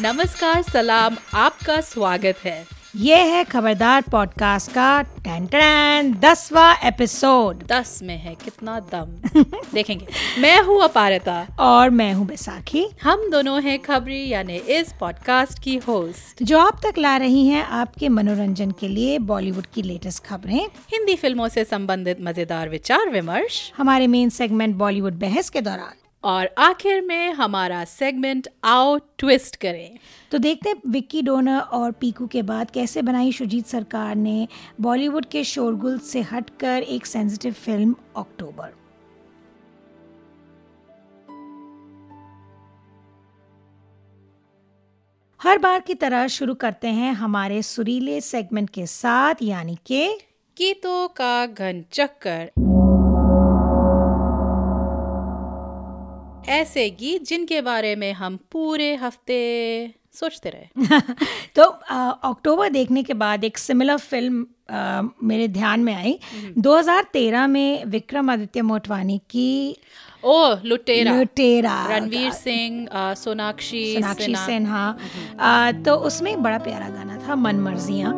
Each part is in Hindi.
नमस्कार सलाम आपका स्वागत है। ये है खबरदार पॉडकास्ट का टैन टैन दसवा एपिसोड। दस में है कितना दम। देखेंगे मैं हूँ अपारता। और मैं हूँ बैसाखी। हम दोनों हैं खबरी यानी इस पॉडकास्ट की होस्ट जो आप तक ला रही हैं आपके मनोरंजन के लिए बॉलीवुड की लेटेस्ट खबरें। हिंदी फ़िल्मों से संबंधित मज़ेदार विचार विमर्श हमारे मेन सेगमेंट बॉलीवुड बहस के दौरान। और आखिर में हमारा सेगमेंट आओ ट्विस्ट करें। तो देखते हैं विक्की डोनर और पीकू के बाद कैसे बनाई सुजीत सरकार ने बॉलीवुड के शोरगुल से हटकर एक सेंसिटिव फ़िल्म अक्टूबर हर बार की तरह शुरू करते हैं हमारे सुरीले सेगमेंट के साथ यानी के गीतों का घन चक्कर। ऐसे गीत जिनके बारे में हम पूरे हफ़्ते सोचते रहे। तो अक्टूबर देखने के बाद एक सिमिलर फ़िल्म आ, मेरे ध्यान में आई। 2013 में विक्रम आदित्य मोटवानी की ओ लुटेरा। लुटेरा। रणवीर सिंह सोनाक्षी सोनाक्षी सिन्हा। तो उसमें बड़ा प्यारा गाना था मन मर्जियाँ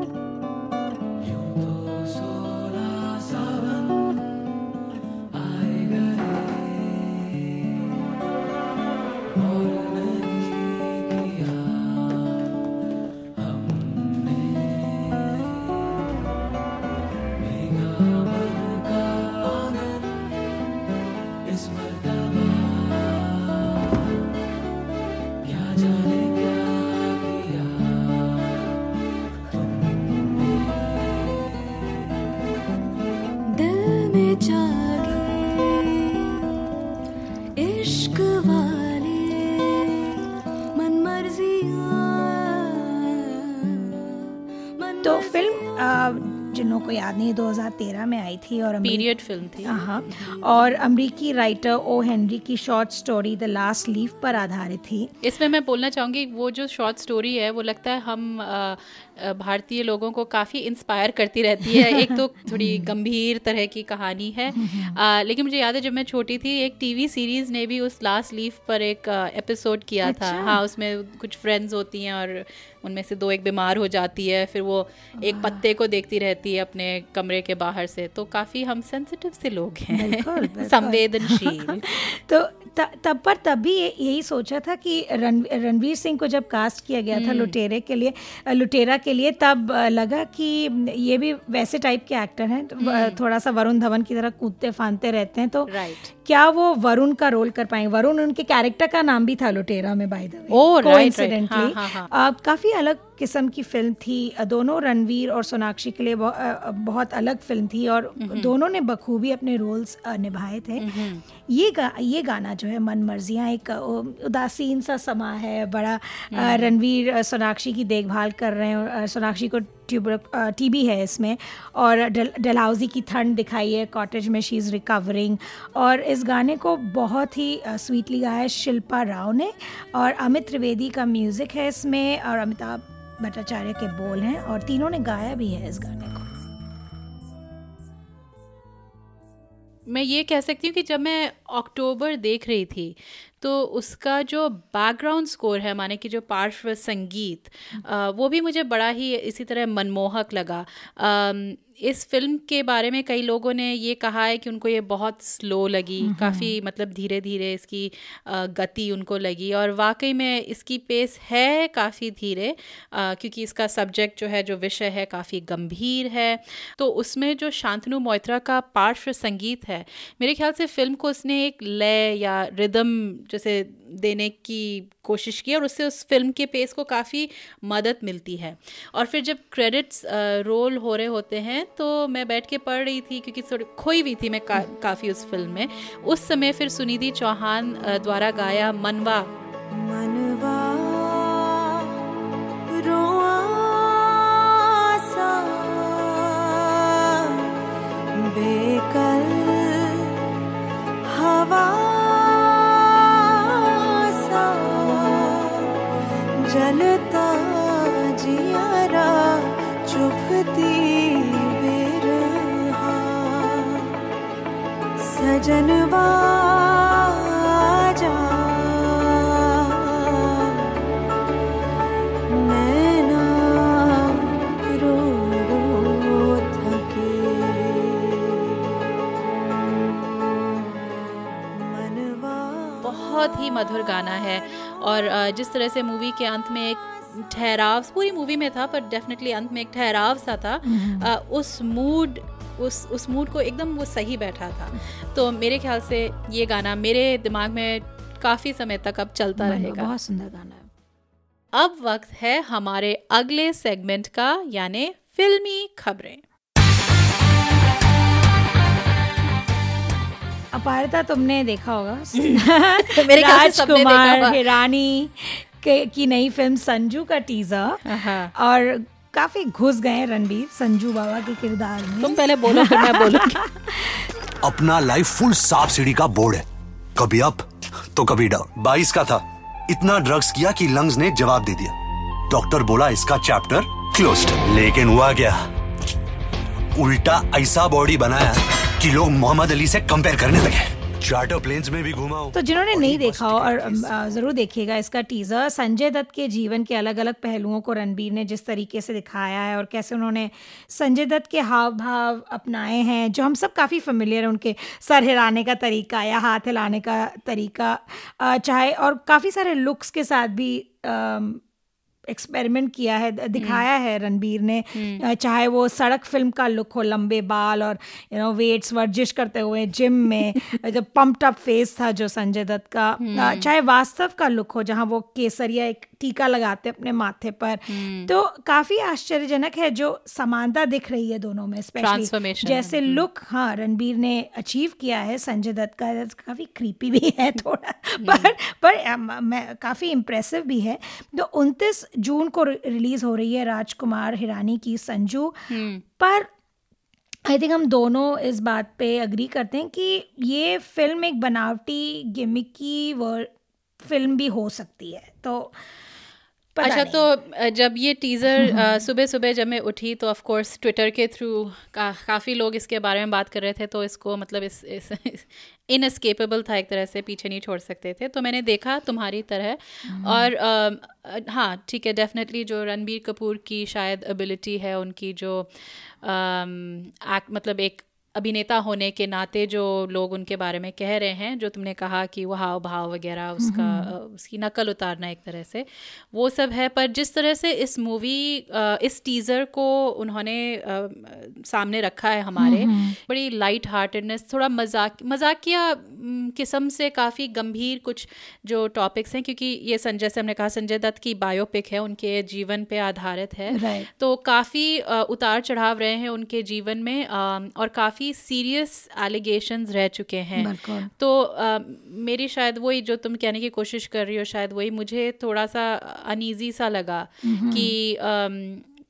2013 में आई थी और पीरियड फ़िल्म थी। हाँ। और अमरीकी राइटर ओ हेनरी की short story the last leaf पर आधारित थी। इसमें मैं बोलना चाहूँगी वो जो शॉर्ट स्टोरी है वो लगता है हम भारतीय लोगों को काफ़ी इंस्पायर करती रहती है। एक तो थोड़ी गंभीर तरह की कहानी है। आ, लेकिन मुझे याद है जब मैं छोटी थी एक टीवी सीरीज़ ने भी उस लास्ट लीफ पर एक एपिसोड किया अच्छा? था हाँ उसमें कुछ फ्रेंड्स होती हैं और उनमें से दो एक बीमार हो जाती है फिर वो एक पत्ते को देखती रहती है अपने कमरे के बाहर से। तो काफ़ी हम सेंसिटिव से लोग हैं। संवेदनशील। तो तब पर तब भी यही सोचा था कि रणवीर सिंह को जब कास्ट किया गया था हम्म। लुटेरे के लिए लुटेरा के लिए तब लगा कि ये भी वैसे टाइप के एक्टर हैं हम्म। थोड़ा सा वरुण धवन की तरह कूदते फानते रहते हैं तो राइट क्या वो वरुण का रोल कर पाएँगे वरुण उनके कैरेक्टर का नाम भी था लुटेरा में बाय द वे काफ़ी अलग किस्म की फ़िल्म थी। दोनों रणवीर और सोनाक्षी के लिए बहुत अलग फ़िल्म थी और दोनों ने बखूबी अपने रोल्स निभाए थे। ये गा, ये गाना जो है मन मर्जियाँ एक उदासीन सा समा है। बड़ा रणवीर सोनाक्षी की देखभाल कर रहे हैं सोनाक्षी को टीबी है इसमें और डलहाउजी की ठंड दिखाई है, कॉटेज में शी इज़ रिकवरिंग और इस गाने को बहुत ही स्वीटली गाया है शिल्पा राव ने और अमित त्रिवेदी का म्यूज़िक है इसमें और अमिताभ भट्टाचार्य के बोल हैं और तीनों ने गाया भी है इस गाने को। मैं ये कह सकती हूँ कि जब मैं अक्टूबर देख रही थी तो उसका जो बैकग्राउंड स्कोर है, माने कि जो पार्श्व संगीत वो भी मुझे बड़ा ही इसी तरह मनमोहक लगा। इस फ़िल्म के बारे में कई लोगों ने ये कहा है कि उनको ये बहुत स्लो लगी काफ़ी मतलब धीरे धीरे इसकी गति उनको लगी और वाकई में इसकी पेस है काफ़ी धीरे क्योंकि इसका सब्जेक्ट जो है जो विषय है काफ़ी गंभीर है। तो उसमें जो शांतनु मोइत्रा का पार्श्व संगीत है मेरे ख्याल से फ़िल्म को उसने एक लय या रिदम जैसे देने की कोशिश की और उससे उस फ़िल्म के पेस को काफ़ी मदद मिलती है। और फिर जब क्रेडिट्स रोल हो रहे होते हैं तो मैं बैठ के पढ़ रही थी क्योंकि थोड़ी खोई हुई थी मैं का, काफ़ी उस फ़िल्म में। उस समय फिर सुनिधि चौहान द्वारा गाया मनवा। मनवा बेकल हवा जलता जियारा चुभती बेरहा। सजनवा बहुत ही मधुर गाना है। और जिस तरह से मूवी के अंत में एक ठहराव पूरी मूवी में था पर डेफिनेटली अंत में एक ठहराव सा था हम्म। उस मूड उस उस मूड को एकदम वो सही बैठा था। तो मेरे ख्याल से ये गाना मेरे दिमाग में काफ़ी समय तक अब चलता रहेगा। बहुत सुंदर गाना है। अब वक्त है हमारे अगले सेगमेंट का यानी फिल्मी खबरें। अपारता तुमने देखा होगा। मेरे राजकुमार हिरानी की नई फ़िल्म संजू का टीजर हाँ। और काफ़ी घुस गए रणबीर संजू बाबा के किरदार में। तुम पहले बोलो फिर मैं बोलूँगी अपना लाइफ फुल सांप सीढ़ी का बोर्ड है। कभी अप तो कभी डाउन बाईस का था। इतना ड्रग्स किया कि लंग्स ने जवाब दे दिया। डॉक्टर बोला इसका चैप्टर क्लोज लेकिन हुआ क्या? उल्टा ऐसा बॉडी बनाया कि लोग मोहम्मद अली से कंपेयर करने लगे। चार्टर प्लेन्स में भी घूमा तो जिन्होंने नहीं देखा हो और ज़रूर देखिएगा इसका टीज़र संजय दत्त के जीवन के अलग अलग पहलुओं को रणबीर ने जिस तरीके से दिखाया है और कैसे उन्होंने संजय दत्त के हाव भाव अपनाए हैं जो हम सब काफ़ी फेमिलियर हैं उनके सर हिलाने का तरीका या हाथ हिलाने का तरीका चाहे और काफ़ी सारे लुक्स के साथ भी एक्सपेरिमेंट किया है दिखाया हम्म। है रणबीर ने। हम्म। चाहे वो सड़क फ़िल्म का लुक हो लंबे बाल और यू नो वेट्स वर्जिश करते हुए जिम में जब पम्प्ड अप फेस था जो संजय दत्त का। हम्म। चाहे वास्तव का लुक हो जहाँ वो केसरिया एक टीका लगाते अपने माथे पर। तो काफ़ी आश्चर्यजनक है जो समानता दिख रही है दोनों में स्पेशली जैसे लुक हाँ रणबीर ने अचीव किया है संजय दत्त का काफ़ी क्रीपी भी है थोड़ा पर पर मैं काफ़ी इम्प्रेसिव भी है। तो उनतीस जून को रिलीज़ हो रही है राजकुमार हिरानी की संजू हम्म। पर आई थिंक हम दोनों इस बात पे अग्री करते हैं कि ये फ़िल्म एक बनावटी गिमिकी वर्ल्ड फ़िल्म भी हो सकती है तो अच्छा तो जब ये टीज़र सुबह सुबह जब मैं उठी तो ऑफ़ कोर्स ट्विटर के थ्रू का, काफ़ी लोग इसके बारे में बात कर रहे थे तो इसको मतलब इस, इस इनस्केपेबल था एक तरह से पीछे नहीं छोड़ सकते थे। तो मैंने देखा तुम्हारी तरह। हम्म। और आ, हाँ ठीक है डेफिनेटली जो रणबीर कपूर की शायद एबिलिटी है उनकी जो आ, एक, मतलब एक अभिनेता होने के नाते जो लोग उनके बारे में कह रहे हैं जो तुमने कहा कि वो हाव भाव वगैरह उसका हम्म। उसकी नकल उतारना एक तरह से वो सब है पर जिस तरह से इस मूवी इस टीज़र को उन्होंने सामने रखा है हमारे हम्म, हम्म। बड़ी लाइट हार्टेडनेस थोड़ा मज़ाक मजाकिया किस्म से काफ़ी गंभीर कुछ जो टॉपिक्स हैं क्योंकि ये संजय से हमने कहा संजय दत्त की बायोपिक है उनके जीवन पे आधारित है तो काफ़ी उतार चढ़ाव रहे हैं उनके जीवन में और काफ़ी काफ़ी सीरियस एलिगेशन रह चुके हैं। तो आ, मेरी शायद वही जो तुम कहने की कोशिश कर रही हो शायद वही मुझे थोड़ा सा अनईजी सा लगा कि आ,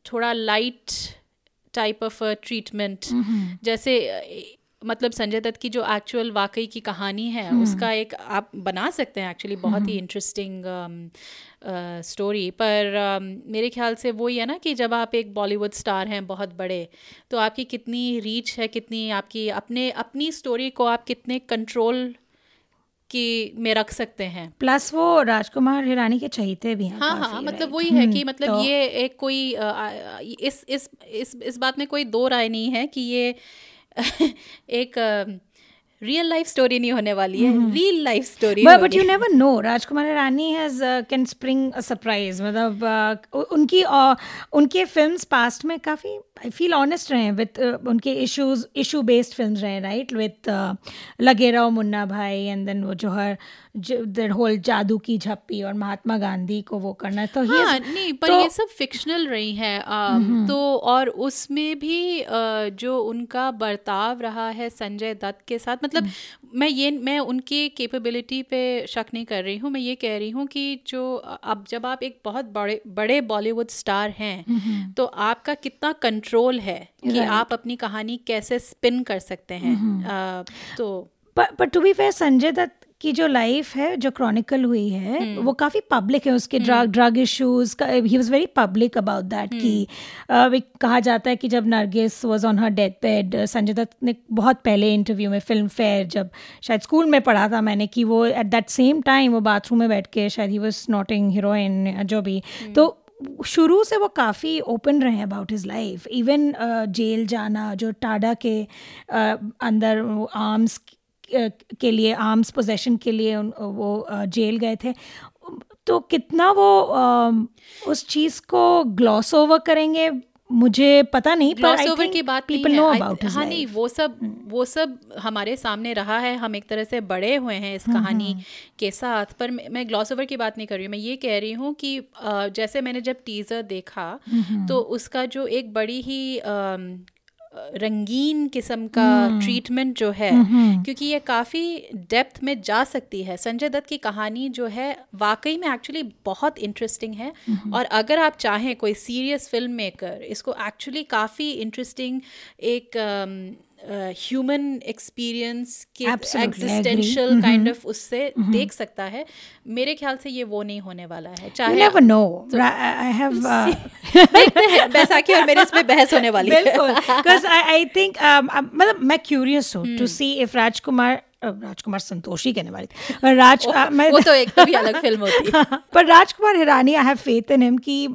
थोड़ा लाइट टाइप ऑफ़ ट्रीटमेंट जैसे मतलब संजय दत्त की जो एक्चुअल वाकई की कहानी है हम्म। उसका एक आप बना सकते हैं एक्चुअली बहुत hmm. ही इंटरेस्टिंग स्टोरी um, uh, पर uh, मेरे ख्याल से वही है ना कि जब आप एक बॉलीवुड स्टार हैं बहुत बड़े तो आपकी कितनी रीच है कितनी आपकी अपने अपनी स्टोरी को आप कितने कंट्रोल की में रख सकते हैं प्लस वो राजकुमार हिरानी के चहीते भी हैं हाँ हाँ मतलब वही है कि हम्म, मतलब तो, ये एक कोई आ, इस इस इस इस बात में कोई दो राय नहीं है कि ये एक रियल लाइफ स्टोरी नहीं होने वाली है real life story but you never know Rajkumar Rani has can spring a surprise मतलब uh, उनकी uh, उनके फिल्म्स पास्ट में काफ़ी आई फील ऑनेस्ट रहे हैं विथ uh, उनके इश्यूज़ इशू बेस्ड फ़िल्म रहे हैं राइट विथ लगे रहो मुन्ना भाई एंड देन वो जो हर दैट होल जादू की झप्पी और महात्मा गांधी को वो करना तो हाँ, नहीं पर तो, ये सब फिक्शनल रही हैं uh, तो और उसमें भी uh, जो उनका बर्ताव रहा है संजय दत्त के साथ मतलब मैं ये मैं उनकी कैपेबिलिटी पे शक नहीं कर रही हूँ मैं ये कह रही हूँ कि जो अब जब आप एक बहुत बड़े बड़े बॉलीवुड स्टार हैं तो आपका कितना कंट्रोल है कि right. आप अपनी कहानी कैसे स्पिन कर सकते हैं uh, तो पर to be fair Sanjay Dutt की जो लाइफ है जो क्रॉनिकल हुई है hmm. वो काफ़ी पब्लिक है उसके drug drug issues he was very public about that कि uh, कहा जाता है कि जब Nargis was on her death bed Sanjay Dutt ने बहुत पहले इंटरव्यू में फ़िल्म फेयर जब शायद स्कूल में पढ़ा था मैंने कि वो एट दैट सेम टाइम वो बाथरूम में बैठ के शायद ही वॉज़ नॉटिंग हीरोइन जो भी hmm. तो शुरू से वो काफ़ी ओपन रहे हैं about his life even jail जाना जो टाडा के uh, अंदर आर्म्स के लिए आर्म्स पोजेशन के लिए वो जेल गए थे. तो कितना वो उस चीज़ को ग्लॉस ओवर करेंगे? मुझे पता नहीं ग्लॉस ओवर की बात पीपल नो अबाउट हाँ नहीं वो सब hmm. वो सब हमारे सामने रहा है। हम एक तरह से बड़े हुए हैं इस hmm, कहानी hmm. के साथ। पर मैं ग्लॉस ओवर की बात नहीं कर रही हूँ। मैं ये कह रही हूँ कि जैसे मैंने जब टीज़र देखा तो उसका जो एक बड़ी ही रंगीन किस्म का ट्रीटमेंट हम्म। जो है। क्योंकि ये काफ़ी डेप्थ में जा सकती है संजय दत्त की कहानी जो है वाकई में एक्चुअली बहुत इंटरेस्टिंग है। और अगर आप चाहें कोई सीरियस फ़िल्म मेकर इसको एक्चुअली काफ़ी इंटरेस्टिंग एक ह्यूमन uh, एक्सपीरियंस के एग्जिस्टेंशियल काइंड ऑफ़ उससे mm-hmm. देख सकता है। मेरे ख्याल से ये वो नहीं होने वाला है चाहे never know I have Baisakhi और मेरे इसमें बहस होने वाली है। बिल्कुल आई आई थिंक मतलब मैं क्यूरियस हूँ to see if Rajkumar Rajkumar Santoshi कहने वाली राज मैं वो तो एक तो भी अलग फ़िल्म होती। पर Rajkumar Hirani I have faith in him कि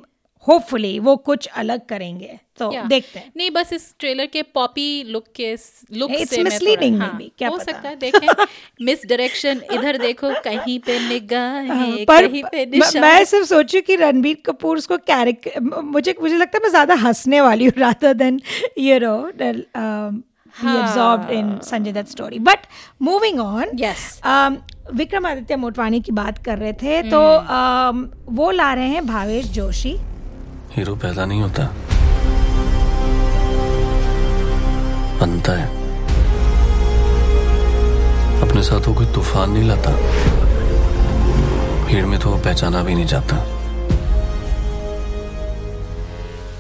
होपफुली वो कुछ अलग करेंगे तो yeah. देखते हैं नहीं बस इस ट्रेलर के पॉपी लुक के लुक से मिसलीडिंग हाँ, क्या हो पता? सकता है देखें मिस डायरेक्शन इधर देखो कहीं पे निगाह हाँ, पर कहीं पे निशान मैं सिर्फ़ सोचू कि रणबीर कपूर उसको कैरेक्टर मुझे मुझे लगता है मैं ज़्यादा हंसने वाली हूँ rather than you know absorbed in Sanjay Dutt story. But moving on, yes. Um, Vikramaditya Motwane की बात कर रहे थे तो um, वो ला रहे हैं भावेश जोशी हीरो पैदा नहीं होता। बनता है। अपने साथ वो कोई तूफ़ान नहीं लाता। भीड़ में तो वो पहचाना भी नहीं जाता।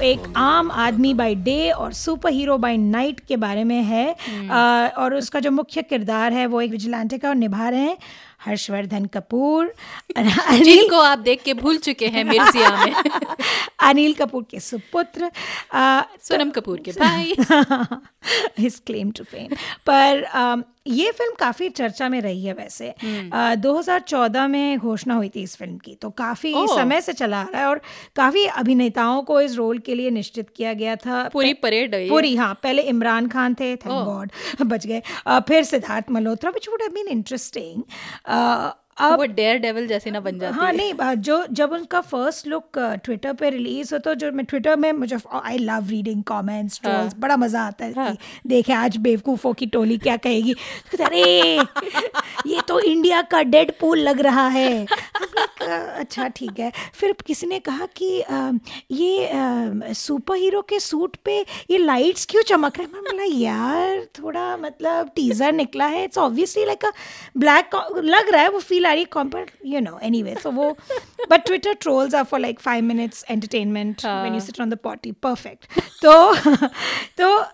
एक आम आदमी बाय डे और सुपर हीरो बाय नाइट के बारे में है। हम्म। आ, और उसका जो मुख्य किरदार है वो एक विजिलेंटे का और निभा रहे हैं। हर्षवर्धन कपूर अनिल को आप देख के भूल चुके हैं मिर्जिया में। अनिल कपूर के सुपुत्र सोनम कपूर के भाई। हिज क्लेम टू फेम पर ये फ़िल्म काफ़ी चर्चा में रही है वैसे। आ, 2014 में घोषणा हुई थी इस फ़िल्म की तो काफ़ी समय से चला आ रहा है और काफ़ी अभिनेताओं को इस रोल के लिए निश्चित किया गया था। पूरी परेड पूरी हाँ पहले इमरान खान थे थैंक गॉड बच गए। फिर Sidharth Malhotra which would have been interesting अब वो डेयर डेविल जैसे ना बन जाती हाँ नहीं जो जब उनका फ़र्स्ट लुक ट्विटर पे रिलीज़ हो तो जो मैं ट्विटर में मुझे I love reading comments trolls बड़ा मज़ा आता है हाँ. देखे आज बेवकूफ़ों की टोली क्या कहेगी। अरे ये तो इंडिया का डेड पूल लग रहा है। अच्छा ठीक है। फिर किसी ने कहा कि आ, ये सुपर हीरो के सूट पे ये लाइट्स क्यों चमक रहे हैं? मैं बोला यार थोड़ा मतलब टीजर निकला है it's obviously like a black लग रहा है वो फील रही है you know anyway so वो but Twitter trolls are for like five minutes entertainment when you sit on the potty perfect तो तो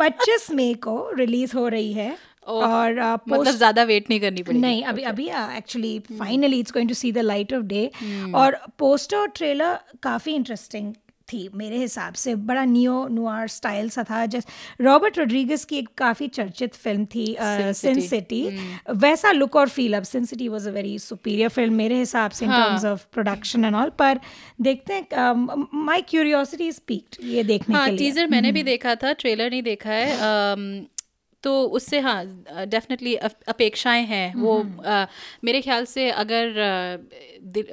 पच्चीस मई को रिलीज़ हो रही है और uh, मतलब ज़्यादा वेट नहीं करनी पड़ेगी। नहीं अभी अभी actually finally it's going to see the light of day और पोस्टर और ट्रेलर काफ़ी इंटरेस्टिंग थी मेरे हिसाब से। बड़ा नियो नुआर स्टाइल सा था। जैसे रॉबर्ट रोड्रिगस की एक काफ़ी चर्चित फ़िल्म थी सिन सिटी hmm. वैसा लुक और फील अब Sin City was a very superior film मेरे हिसाब से in terms of production and all पर देखते हैं माई क्यूरियोसिटी स्पीक ये देखने हाँ, के लिए। टीजर मैंने भी hmm. देखा था ट्रेलर नहीं देखा है। um, तो उससे हाँ डेफिनेटली अपेक्षाएँ हैं। वो आ, मेरे ख्याल से अगर आ,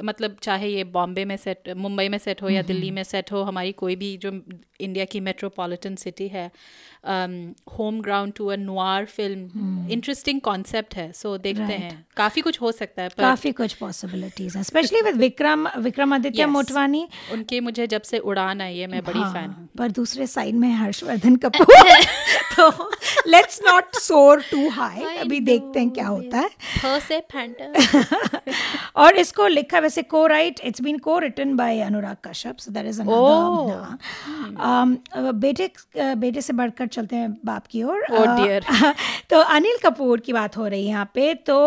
मतलब चाहे ये बॉम्बे में सेट मुंबई में सेट हो या दिल्ली में सेट हो हमारी कोई भी जो इंडिया की मेट्रोपॉलिटन सिटी है home ground to a noir film interesting concept है सो देखते right. हैं। काफ़ी कुछ हो सकता है काफ़ी कुछ पॉसिबिलिटीज हैं specially with Vikram Vikramaditya yes. Motwane उनके मुझे जब से उड़ान आई है मैं बड़ी हाँ, फ़ैन हूँ। पर दूसरे साइड में हर्षवर्धन कपूर। तो let's not soar to high अभी देखते हैं क्या होता है। और इसको लिखा वैसे को right it's been cowritten by Anurag Kashyap so that is बेटे बेटे से बढ़कर चलते हैं बाप की ओर। Oh तो अनिल कपूर की बात हो रही है यहाँ पे तो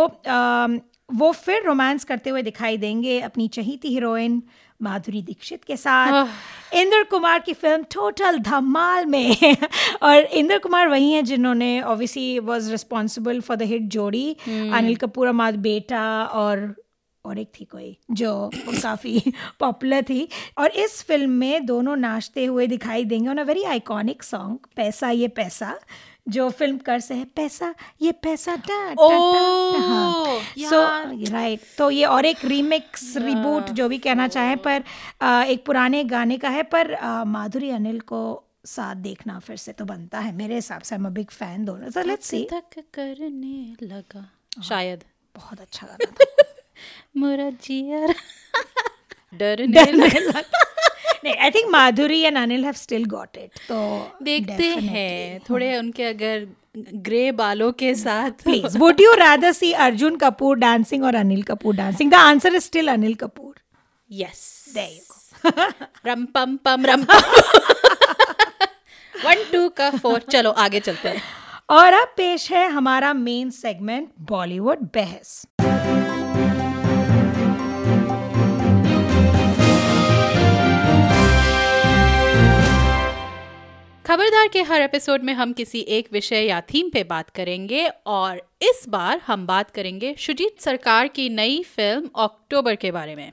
वो फिर रोमांस करते हुए दिखाई देंगे अपनी चहीती हीरोइन माधुरी दीक्षित के साथ। इंद्र कुमार की फ़िल्म टोटल धमाल में। और इंद्र कुमार वही हैं जिन्होंने obviously was responsible for the hit जोड़ी। hmm. अनिल कपूर अमाद बेटा और और एक थी कोई जो काफ़ी पॉपुलर थी। और इस फ़िल्म में दोनों नाचते हुए दिखाई देंगे on a very iconic song पैसा ये पैसा जो फ़िल्म कर से है पैसा ये पैसा टा ओह, सो राइट तो ये और एक रीमिक्स रिबूट जो भी कहना चाहे पर आ, एक पुराने गाने का है पर आ, माधुरी अनिल को साथ देखना फिर से तो बनता है मेरे हिसाब से। मैं बिग फ़ैन दोनों। तो लेट्स सी तक करने लगा। शायद। बहुत अच्छा गाना था। मेरा जियर। डरने लगा नहीं I think Madhuri and Anil have still got it तो देखते हैं थोड़े उनके अगर ग्रे बालों के साथ। Please would you rather see Arjun Kapoor dancing और Anil Kapoor dancing the answer is still Anil Kapoor yes There you go. रम पम पम रम वन टू का फोर चलो आगे चलते हैं। और अब पेश है हमारा मेन सेगमेंट बॉलीवुड बहस। खबरदार के हर एपिसोड में हम किसी एक विषय या थीम पे बात करेंगे और इस बार हम बात करेंगे शुजीत सरकार की नई फ़िल्म अक्टूबर के बारे में।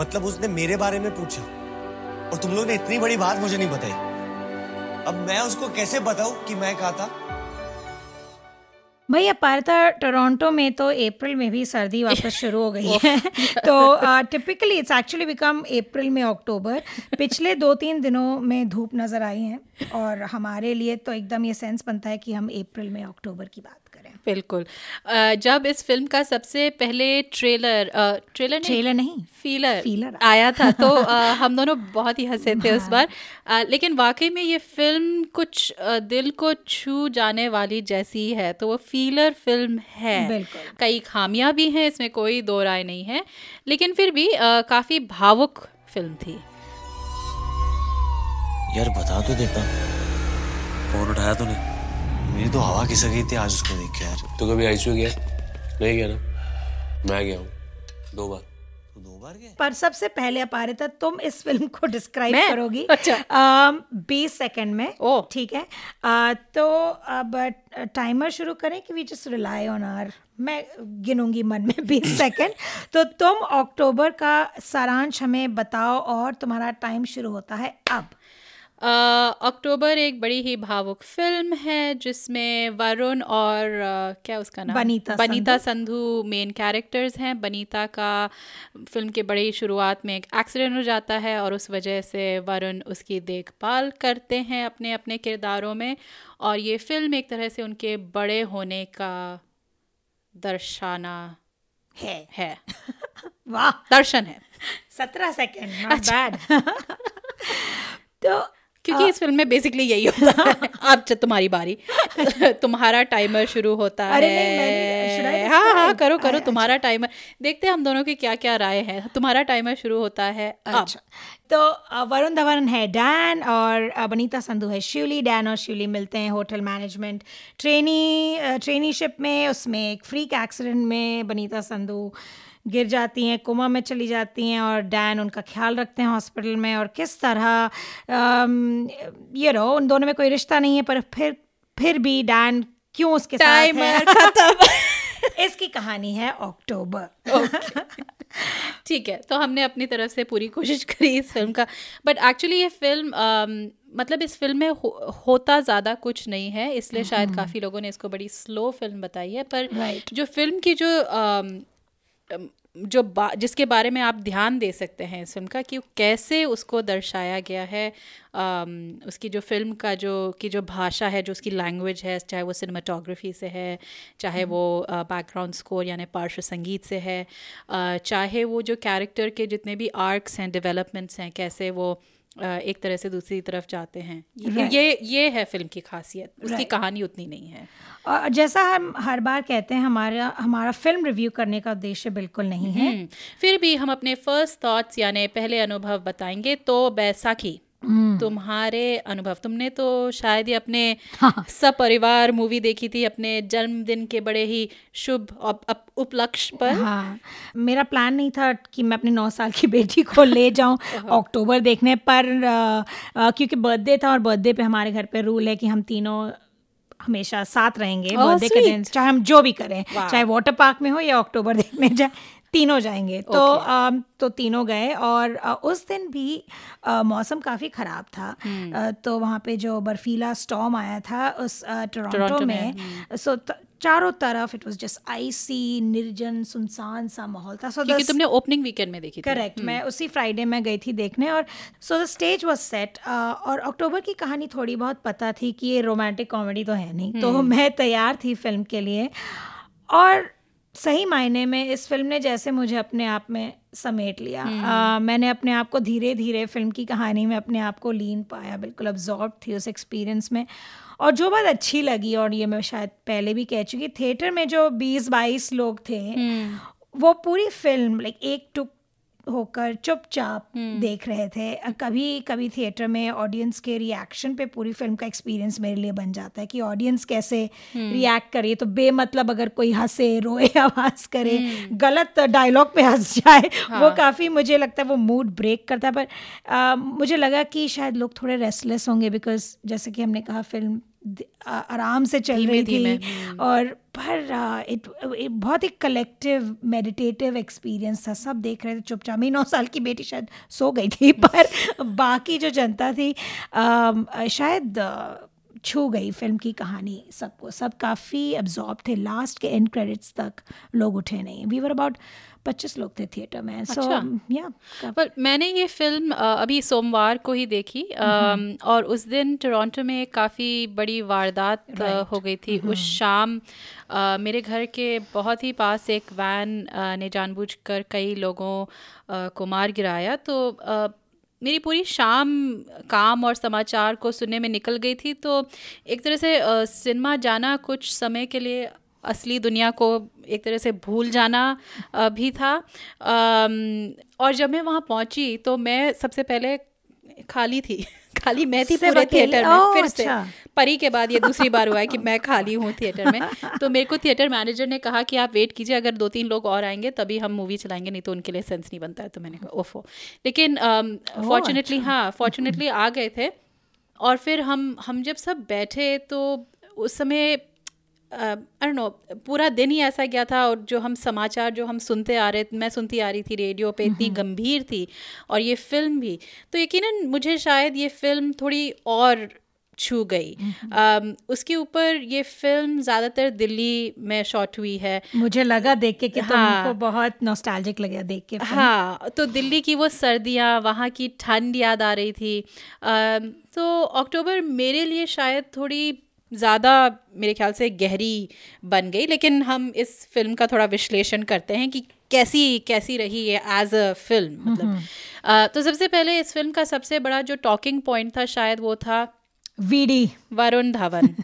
मतलब उसने मेरे बारे में पूछा और तुम लोग ने इतनी बड़ी बात मुझे नहीं बताई। अब मैं उसको कैसे बताऊँ कि मैं कहा था? भैया पारता टोरंटो में तो अप्रैल में भी सर्दी वापस शुरू हो गई है। तो typically it's actually become April में अक्टूबर। पिछले दो तीन दिनों में धूप नज़र आई है और हमारे लिए तो एकदम ये सेंस बनता है कि हम अप्रैल में अक्टूबर की बात बिल्कुल। जब इस फ़िल्म का सबसे पहले ट्रेलर ट्रेलर नहीं, ट्रेलर नहीं फीलर फीलर। आया था तो हम दोनों बहुत ही हंसे थे उस बार। लेकिन वाकई में ये फ़िल्म कुछ दिल को छू जाने वाली जैसी है तो वो फीलर फ़िल्म है। कई खामियाँ भी हैं इसमें कोई दो राय नहीं है लेकिन फिर भी काफ़ी भावुक फ़िल्म थी। यार बता तो देता। फ़ोन उठाया तो नहीं मेरी तो हवा खिसक गई थी आज उसको देख के यार। तो कभी आईसीयू गया? नहीं गया ना? मैं गया हूँ। दो बार। तो दो बार गए पर सबसे पहले अपारिता तुम इस फ़िल्म को डिस्क्राइब मैं? करोगी। अच्छा। बीस सेकंड में। ठीक है? अ, तो अब टाइमर शुरू करें कि we just rely on our मैं गिनूँगी मन में बीस सेकंड तो तुम अक्टूबर का सारांश हमें बताओ और तुम्हारा टाइम शुरू होता है अब। अक्टूबर एक बड़ी ही भावुक फ़िल्म है जिसमें वरुण और अ, क्या उसका नाम? बनीता बनीता संधू मेन कैरेक्टर्स हैं। बनीता का फ़िल्म के बड़े ही शुरुआत में एक एक्सीडेंट हो जाता है और उस वजह से वरुण उसकी देखभाल करते हैं अपने अपने किरदारों में और ये फ़िल्म एक तरह से उनके बड़े होने का दर्शाना है। है। वाह। दर्शन है। सत्रह सेकेंड अच्छा। तो क्योंकि आ, इस फ़िल्म में बेसिकली यही होता है। अब तुम्हारी बारी। तुम्हारा टाइमर शुरू होता अरे है। हाँ हाँ करो करो अरे, तुम्हारा टाइमर देखते हैं हम दोनों की क्या क्या राय है। तुम्हारा टाइमर शुरू होता है। अच्छा। तो वरुण धवन है डैन और बनीता संधू है शिवली। डैन और शिवली मिलते हैं होटल मैनेजमेंट ट्रेनी ट्रेनीशिप में। उसमें एक फ्रीक एक्सीडेंट में बनीता संधू गिर जाती हैं कोमा में चली जाती हैं और डैन उनका ख्याल रखते हैं हॉस्पिटल में और किस तरह ये रो उन दोनों में कोई रिश्ता नहीं है पर फिर फिर भी डैन क्यों उसके साथ है? खत्म। इसकी कहानी है अक्टूबर ठीक है तो हमने अपनी तरफ़ से पूरी कोशिश करी इस फ़िल्म का। बट एक्चुअली ये फ़िल्म मतलब इस फ़िल्म में हो, होता ज़्यादा कुछ नहीं है इसलिए शायद काफ़ी लोगों ने इसको बड़ी स्लो फ़िल्म बताई है पर Right. जो फ़िल्म की जो जो बा, जिसके बारे में आप ध्यान दे सकते हैं इस फ़िल्म का कि कैसे उसको दर्शाया गया है आ, उसकी जो फ़िल्म का जो की जो भाषा है जो उसकी लैंग्वेज है चाहे वो सिनेमाटोग्राफी से है चाहे वो बैकग्राउंड स्कोर यानी पार्श्व संगीत से है आ, चाहे वो जो कैरेक्टर के जितने भी आर्क्स हैं डेवलपमेंट्स हैं कैसे वो एक तरह से दूसरी तरफ़ जाते हैं। ये- Right. ये ये है फ़िल्म की खासियत। उसकी Right. कहानी उतनी नहीं है। और जैसा हम हर बार कहते हैं हमारा हमारा फ़िल्म रिव्यू करने का उद्देश्य बिल्कुल नहीं है। हम्म, फिर भी हम अपने फ़र्स्ट थॉट्स यानी पहले अनुभव बताएँगे तो बैसाखी। तुम्हारे अनुभव। तुमने तो शायद ही अपने सपरिवार मूवी देखी थी अपने जन्मदिन के बड़े ही शुभ उपलक्ष्य पर। हाँ मेरा प्लान नहीं था कि मैं अपने नौ साल की बेटी को ले जाऊँ अक्टूबर देखने पर अ, अ, क्योंकि बर्थडे था और बर्थडे पे हमारे घर पे रूल है कि हम तीनों हमेशा साथ रहेंगे बर्थडे के दिन चाहे हम जो भी करें. चाहे वाटर पार्क में हो या अक्टूबर देखने जाए। तीनों जाएँगे। तो अम, तो तीनों गए और अ, उस दिन भी अ, मौसम काफ़ी ख़राब था। अ, तो वहाँ पे जो बर्फीला स्टॉम आया था उस टोरंटो में, में सो त- चारों तरफ़ इट वाज जस्ट आईसी निर्जन सुनसान सा माहौल था। सो क्योंकि तुमने ओपनिंग वीकेंड में देखी थी। करेक्ट मैं उसी फ्राइडे में गई थी देखने और so the stage was set और अक्टूबर की कहानी थोड़ी बहुत पता थी कि ये रोमांटिक कॉमेडी तो है नहीं। तो मैं तैयार थी फ़िल्म के लिए और सही मायने में इस फ़िल्म ने जैसे मुझे अपने आप में समेट लिया। आ, मैंने अपने आप को धीरे धीरे फ़िल्म की कहानी में अपने आप को लीन पाया बिल्कुल अब्जॉर्ब थी उस एक्सपीरियंस में। और जो बात अच्छी लगी और ये मैं शायद पहले भी कह चुकी थिएटर में जो बीस बाईस लोग थे वो पूरी फ़िल्म लाइक एक टुक होकर चुपचाप देख रहे थे। कभी कभी थिएटर में ऑडियंस के रिएक्शन पे पूरी फ़िल्म का एक्सपीरियंस मेरे लिए बन जाता है कि ऑडियंस कैसे रिएक्ट करे। तो बेमतलब अगर कोई हंसे रोए आवाज़ करे गलत डायलॉग पे हंस जाए हाँ। वो काफ़ी मुझे लगता है वो मूड ब्रेक करता है। पर अ, मुझे लगा कि शायद लोग थोड़े रेस्टलेस होंगे बिकॉज़ जैसे कि हमने कहा फ़िल्म आ- आराम से चल रही धीमे, थी और पर इट बहुत ही कलेक्टिव मेडिटेटिव एक्सपीरियंस था। सब देख रहे थे चुपचाप। मेरी नौ साल की बेटी शायद सो गई थी पर बाकी जो जनता थी आ, शायद छू गई फ़िल्म की कहानी सबको। सब काफ़ी अब्जॉर्ब थे। लास्ट के एंड क्रेडिट्स तक लोग उठे नहीं। वी वर अबाउट पच्चीस लोग थे थिएटर में। सो अच्छा। या पर मैंने ये फ़िल्म अभी सोमवार को ही देखी। और उस दिन टोरंटो में काफ़ी बड़ी वारदात अ, हो गई थी। उस शाम मेरे घर के बहुत ही पास एक वैन ने जानबूझकर कई लोगों को मार गिराया। तो मेरी पूरी शाम काम और समाचार को सुनने में निकल गई थी तो एक तरह से सिनेमा जाना कुछ समय के लिए असली दुनिया को एक तरह से भूल जाना भी था। और जब मैं वहाँ पहुँची तो मैं सबसे पहले खाली थी। खाली मैं थी पूरे थिएटर में फिर से। अच्छा। परी के बाद ये दूसरी बार हुआ है कि मैं खाली हूँ थिएटर में। तो मेरे को थिएटर मैनेजर ने कहा कि आप वेट कीजिए अगर दो तीन लोग और आएँगे तभी हम मूवी चलाएँगे नहीं तो उनके लिए सेंस नहीं बनता है। तो मैंने कहा ओफो। लेकिन फॉर्चुनेटली हाँ फॉर्चुनेटली आ गए थे। और फिर हम हम जब सब बैठे तो उस समय आई नो पूरा दिन ही ऐसा गया था और जो हम समाचार जो हम सुनते आ रहे मैं सुनती आ रही थी रेडियो पे इतनी गंभीर थी। और ये फ़िल्म भी तो यकीनन मुझे शायद ये फ़िल्म थोड़ी और छू गई। um, उसके ऊपर ये फ़िल्म ज़्यादातर दिल्ली में शॉट हुई है। मुझे लगा देख के कि हाँ। तुमको बहुत नॉस्टैल्जिक लगा देख के हाँ तो दिल्ली की वो सर्दियाँ वहाँ की ठंड याद आ रही थी। अम, तो अक्टूबर मेरे लिए शायद थोड़ी ज़्यादा मेरे ख्याल से गहरी बन गई लेकिन हम इस फ़िल्म का थोड़ा विश्लेषण करते हैं कि कैसी कैसी रही ये एज अ फ़िल्म मतलब। तो सबसे पहले इस फ़िल्म का सबसे बड़ा जो टॉकिंग पॉइंट था शायद वो था वीडी वरुण धवन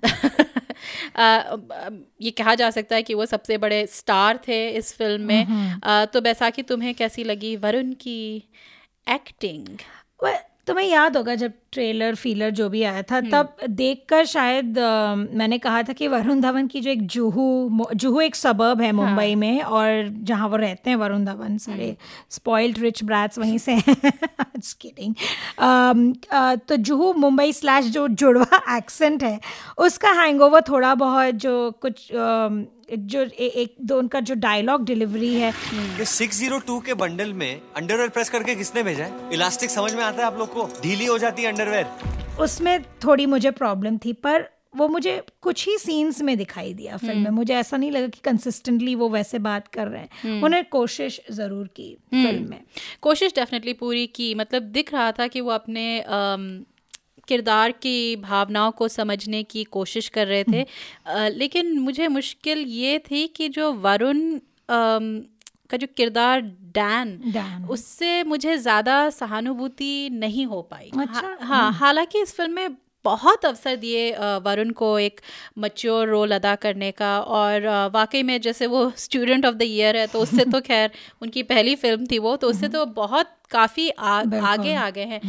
ये कहा जा सकता है कि वो सबसे बड़े स्टार थे इस फ़िल्म में। आ, तो बैसाखी तुम्हें कैसी लगी? वरुण की एक्टिंग तुम्हें याद होगा जब ट्रेलर फीलर जो भी आया था तब देखकर शायद अ, मैंने कहा था कि वरुण धवन की जो एक जुहू जुहू एक सबर्ब है मुंबई हाँ. में और जहाँ वो रहते हैं वरुण धवन सारे स्पॉइल्ड रिच ब्रैट्स वहीं से किडिंग तो जुहू मुंबई स्लैश जो जुड़वा एक्सेंट है उसका हैंगओवर थोड़ा बहुत जो कुछ अम, जो ए, एक दो उनका जो डायलॉग डिलीवरी है। सिक्स ज़ीरो टू के बंडल में अंडरवेयर प्रेस करके किसने भेजा है? इलास्टिक समझ में आता है आप लोग को? ढीली हो जाती है अंडरवेयर? उसमें थोड़ी मुझे प्रॉब्लम थी पर वो मुझे कुछ ही सीन्स में दिखाई दिया फ़िल्म में। मुझे ऐसा नहीं लगा कि कंसिस्टेंटली वो वैसे बात कर रहे हैं। उन्होंने कोशिश ज़रूर की फ़िल्म में। कोशिश डेफिनेटली पूरी की। मतलब दिख रहा था कि वो अपने अम, किरदार की भावनाओं को समझने की कोशिश कर रहे थे। अ, लेकिन मुझे मुश्किल ये थी कि जो वरुण का जो किरदार डैन डैन। उससे मुझे ज़्यादा सहानुभूति नहीं हो पाई। अच्छा, हा- हाँ। हालाँकि इस फ़िल्म में बहुत अवसर दिए वरुण को एक मच्योर रोल अदा करने का और वाकई में जैसे वो स्टूडेंट ऑफ़ द ईयर है तो उससे तो खैर उनकी पहली फ़िल्म थी वो तो उससे तो बहुत काफ़ी आगे आ गए हैं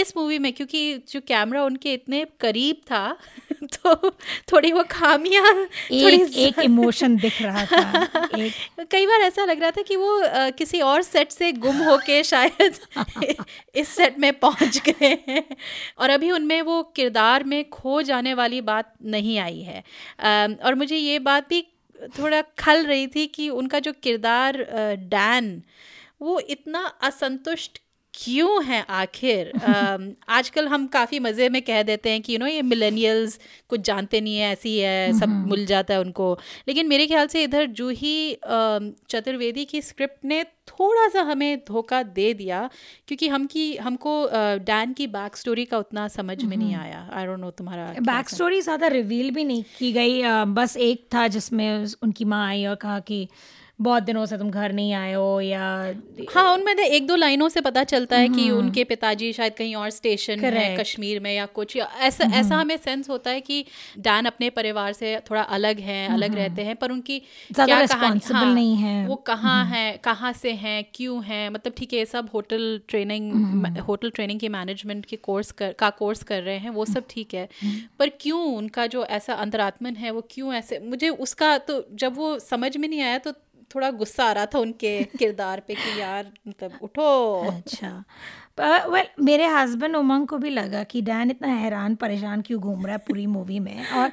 इस मूवी में क्योंकि जो कैमरा उनके इतने करीब था तो थोड़ी वो खामियाँ थोड़ी एक इमोशन दिख रहा था। एक कई बार ऐसा लग रहा था कि वो अ, किसी और सेट से गुम होके शायद इस सेट में पहुँच गए हैं। और अभी उनमें वो किरदार में खो जाने वाली बात नहीं आई है। अम, और मुझे ये बात भी थोड़ा खल रही थी कि उनका जो किरदार डैन वो इतना असंतुष्ट क्यों है आखिर? आजकल हम काफ़ी मज़े में कह देते हैं कि यू नो ये मिलेनियल्स कुछ जानते नहीं है ऐसी है सब मिल जाता है उनको। लेकिन मेरे ख्याल से इधर जूही चतुर्वेदी की स्क्रिप्ट ने थोड़ा सा हमें धोखा दे दिया क्योंकि हम की हमको डैन की बैक स्टोरी का उतना समझ में नहीं आया। आई डोंट नो तुम्हारा बैक स्टोरी ज़्यादा रिवील भी नहीं की गई। बस एक था जिसमें उनकी माँ आई और कहा कि बहुत दिनों से तुम घर नहीं आए हो या हाँ उनमें एक दो लाइनों से पता चलता है कि उनके पिताजी शायद कहीं और स्टेशन है कश्मीर में या कुछ या ऐसा ऐसा हमें सेंस होता है कि डैन अपने परिवार से थोड़ा अलग हैं अलग रहते हैं पर उनकी क्या कहानी हाँ, नहीं हैं। वो कहाँ है कहाँ से हैं क्यों हैं मतलब ठीक है सब होटल ट्रेनिंग होटल ट्रेनिंग की मैनेजमेंट के कोर्स कर का कोर्स कर रहे हैं वो सब ठीक है पर क्यों उनका जो ऐसा अंतरात्मन है वो क्यों ऐसे मुझे उसका तो जब वो समझ में नहीं आया तो थोड़ा गुस्सा आ रहा था उनके किरदार पे कि यार मतलब उठो। अच्छा। वेल well, मेरे हस्बैंड उमंग को भी लगा कि डैन इतना हैरान परेशान क्यों घूम रहा है पूरी मूवी में। और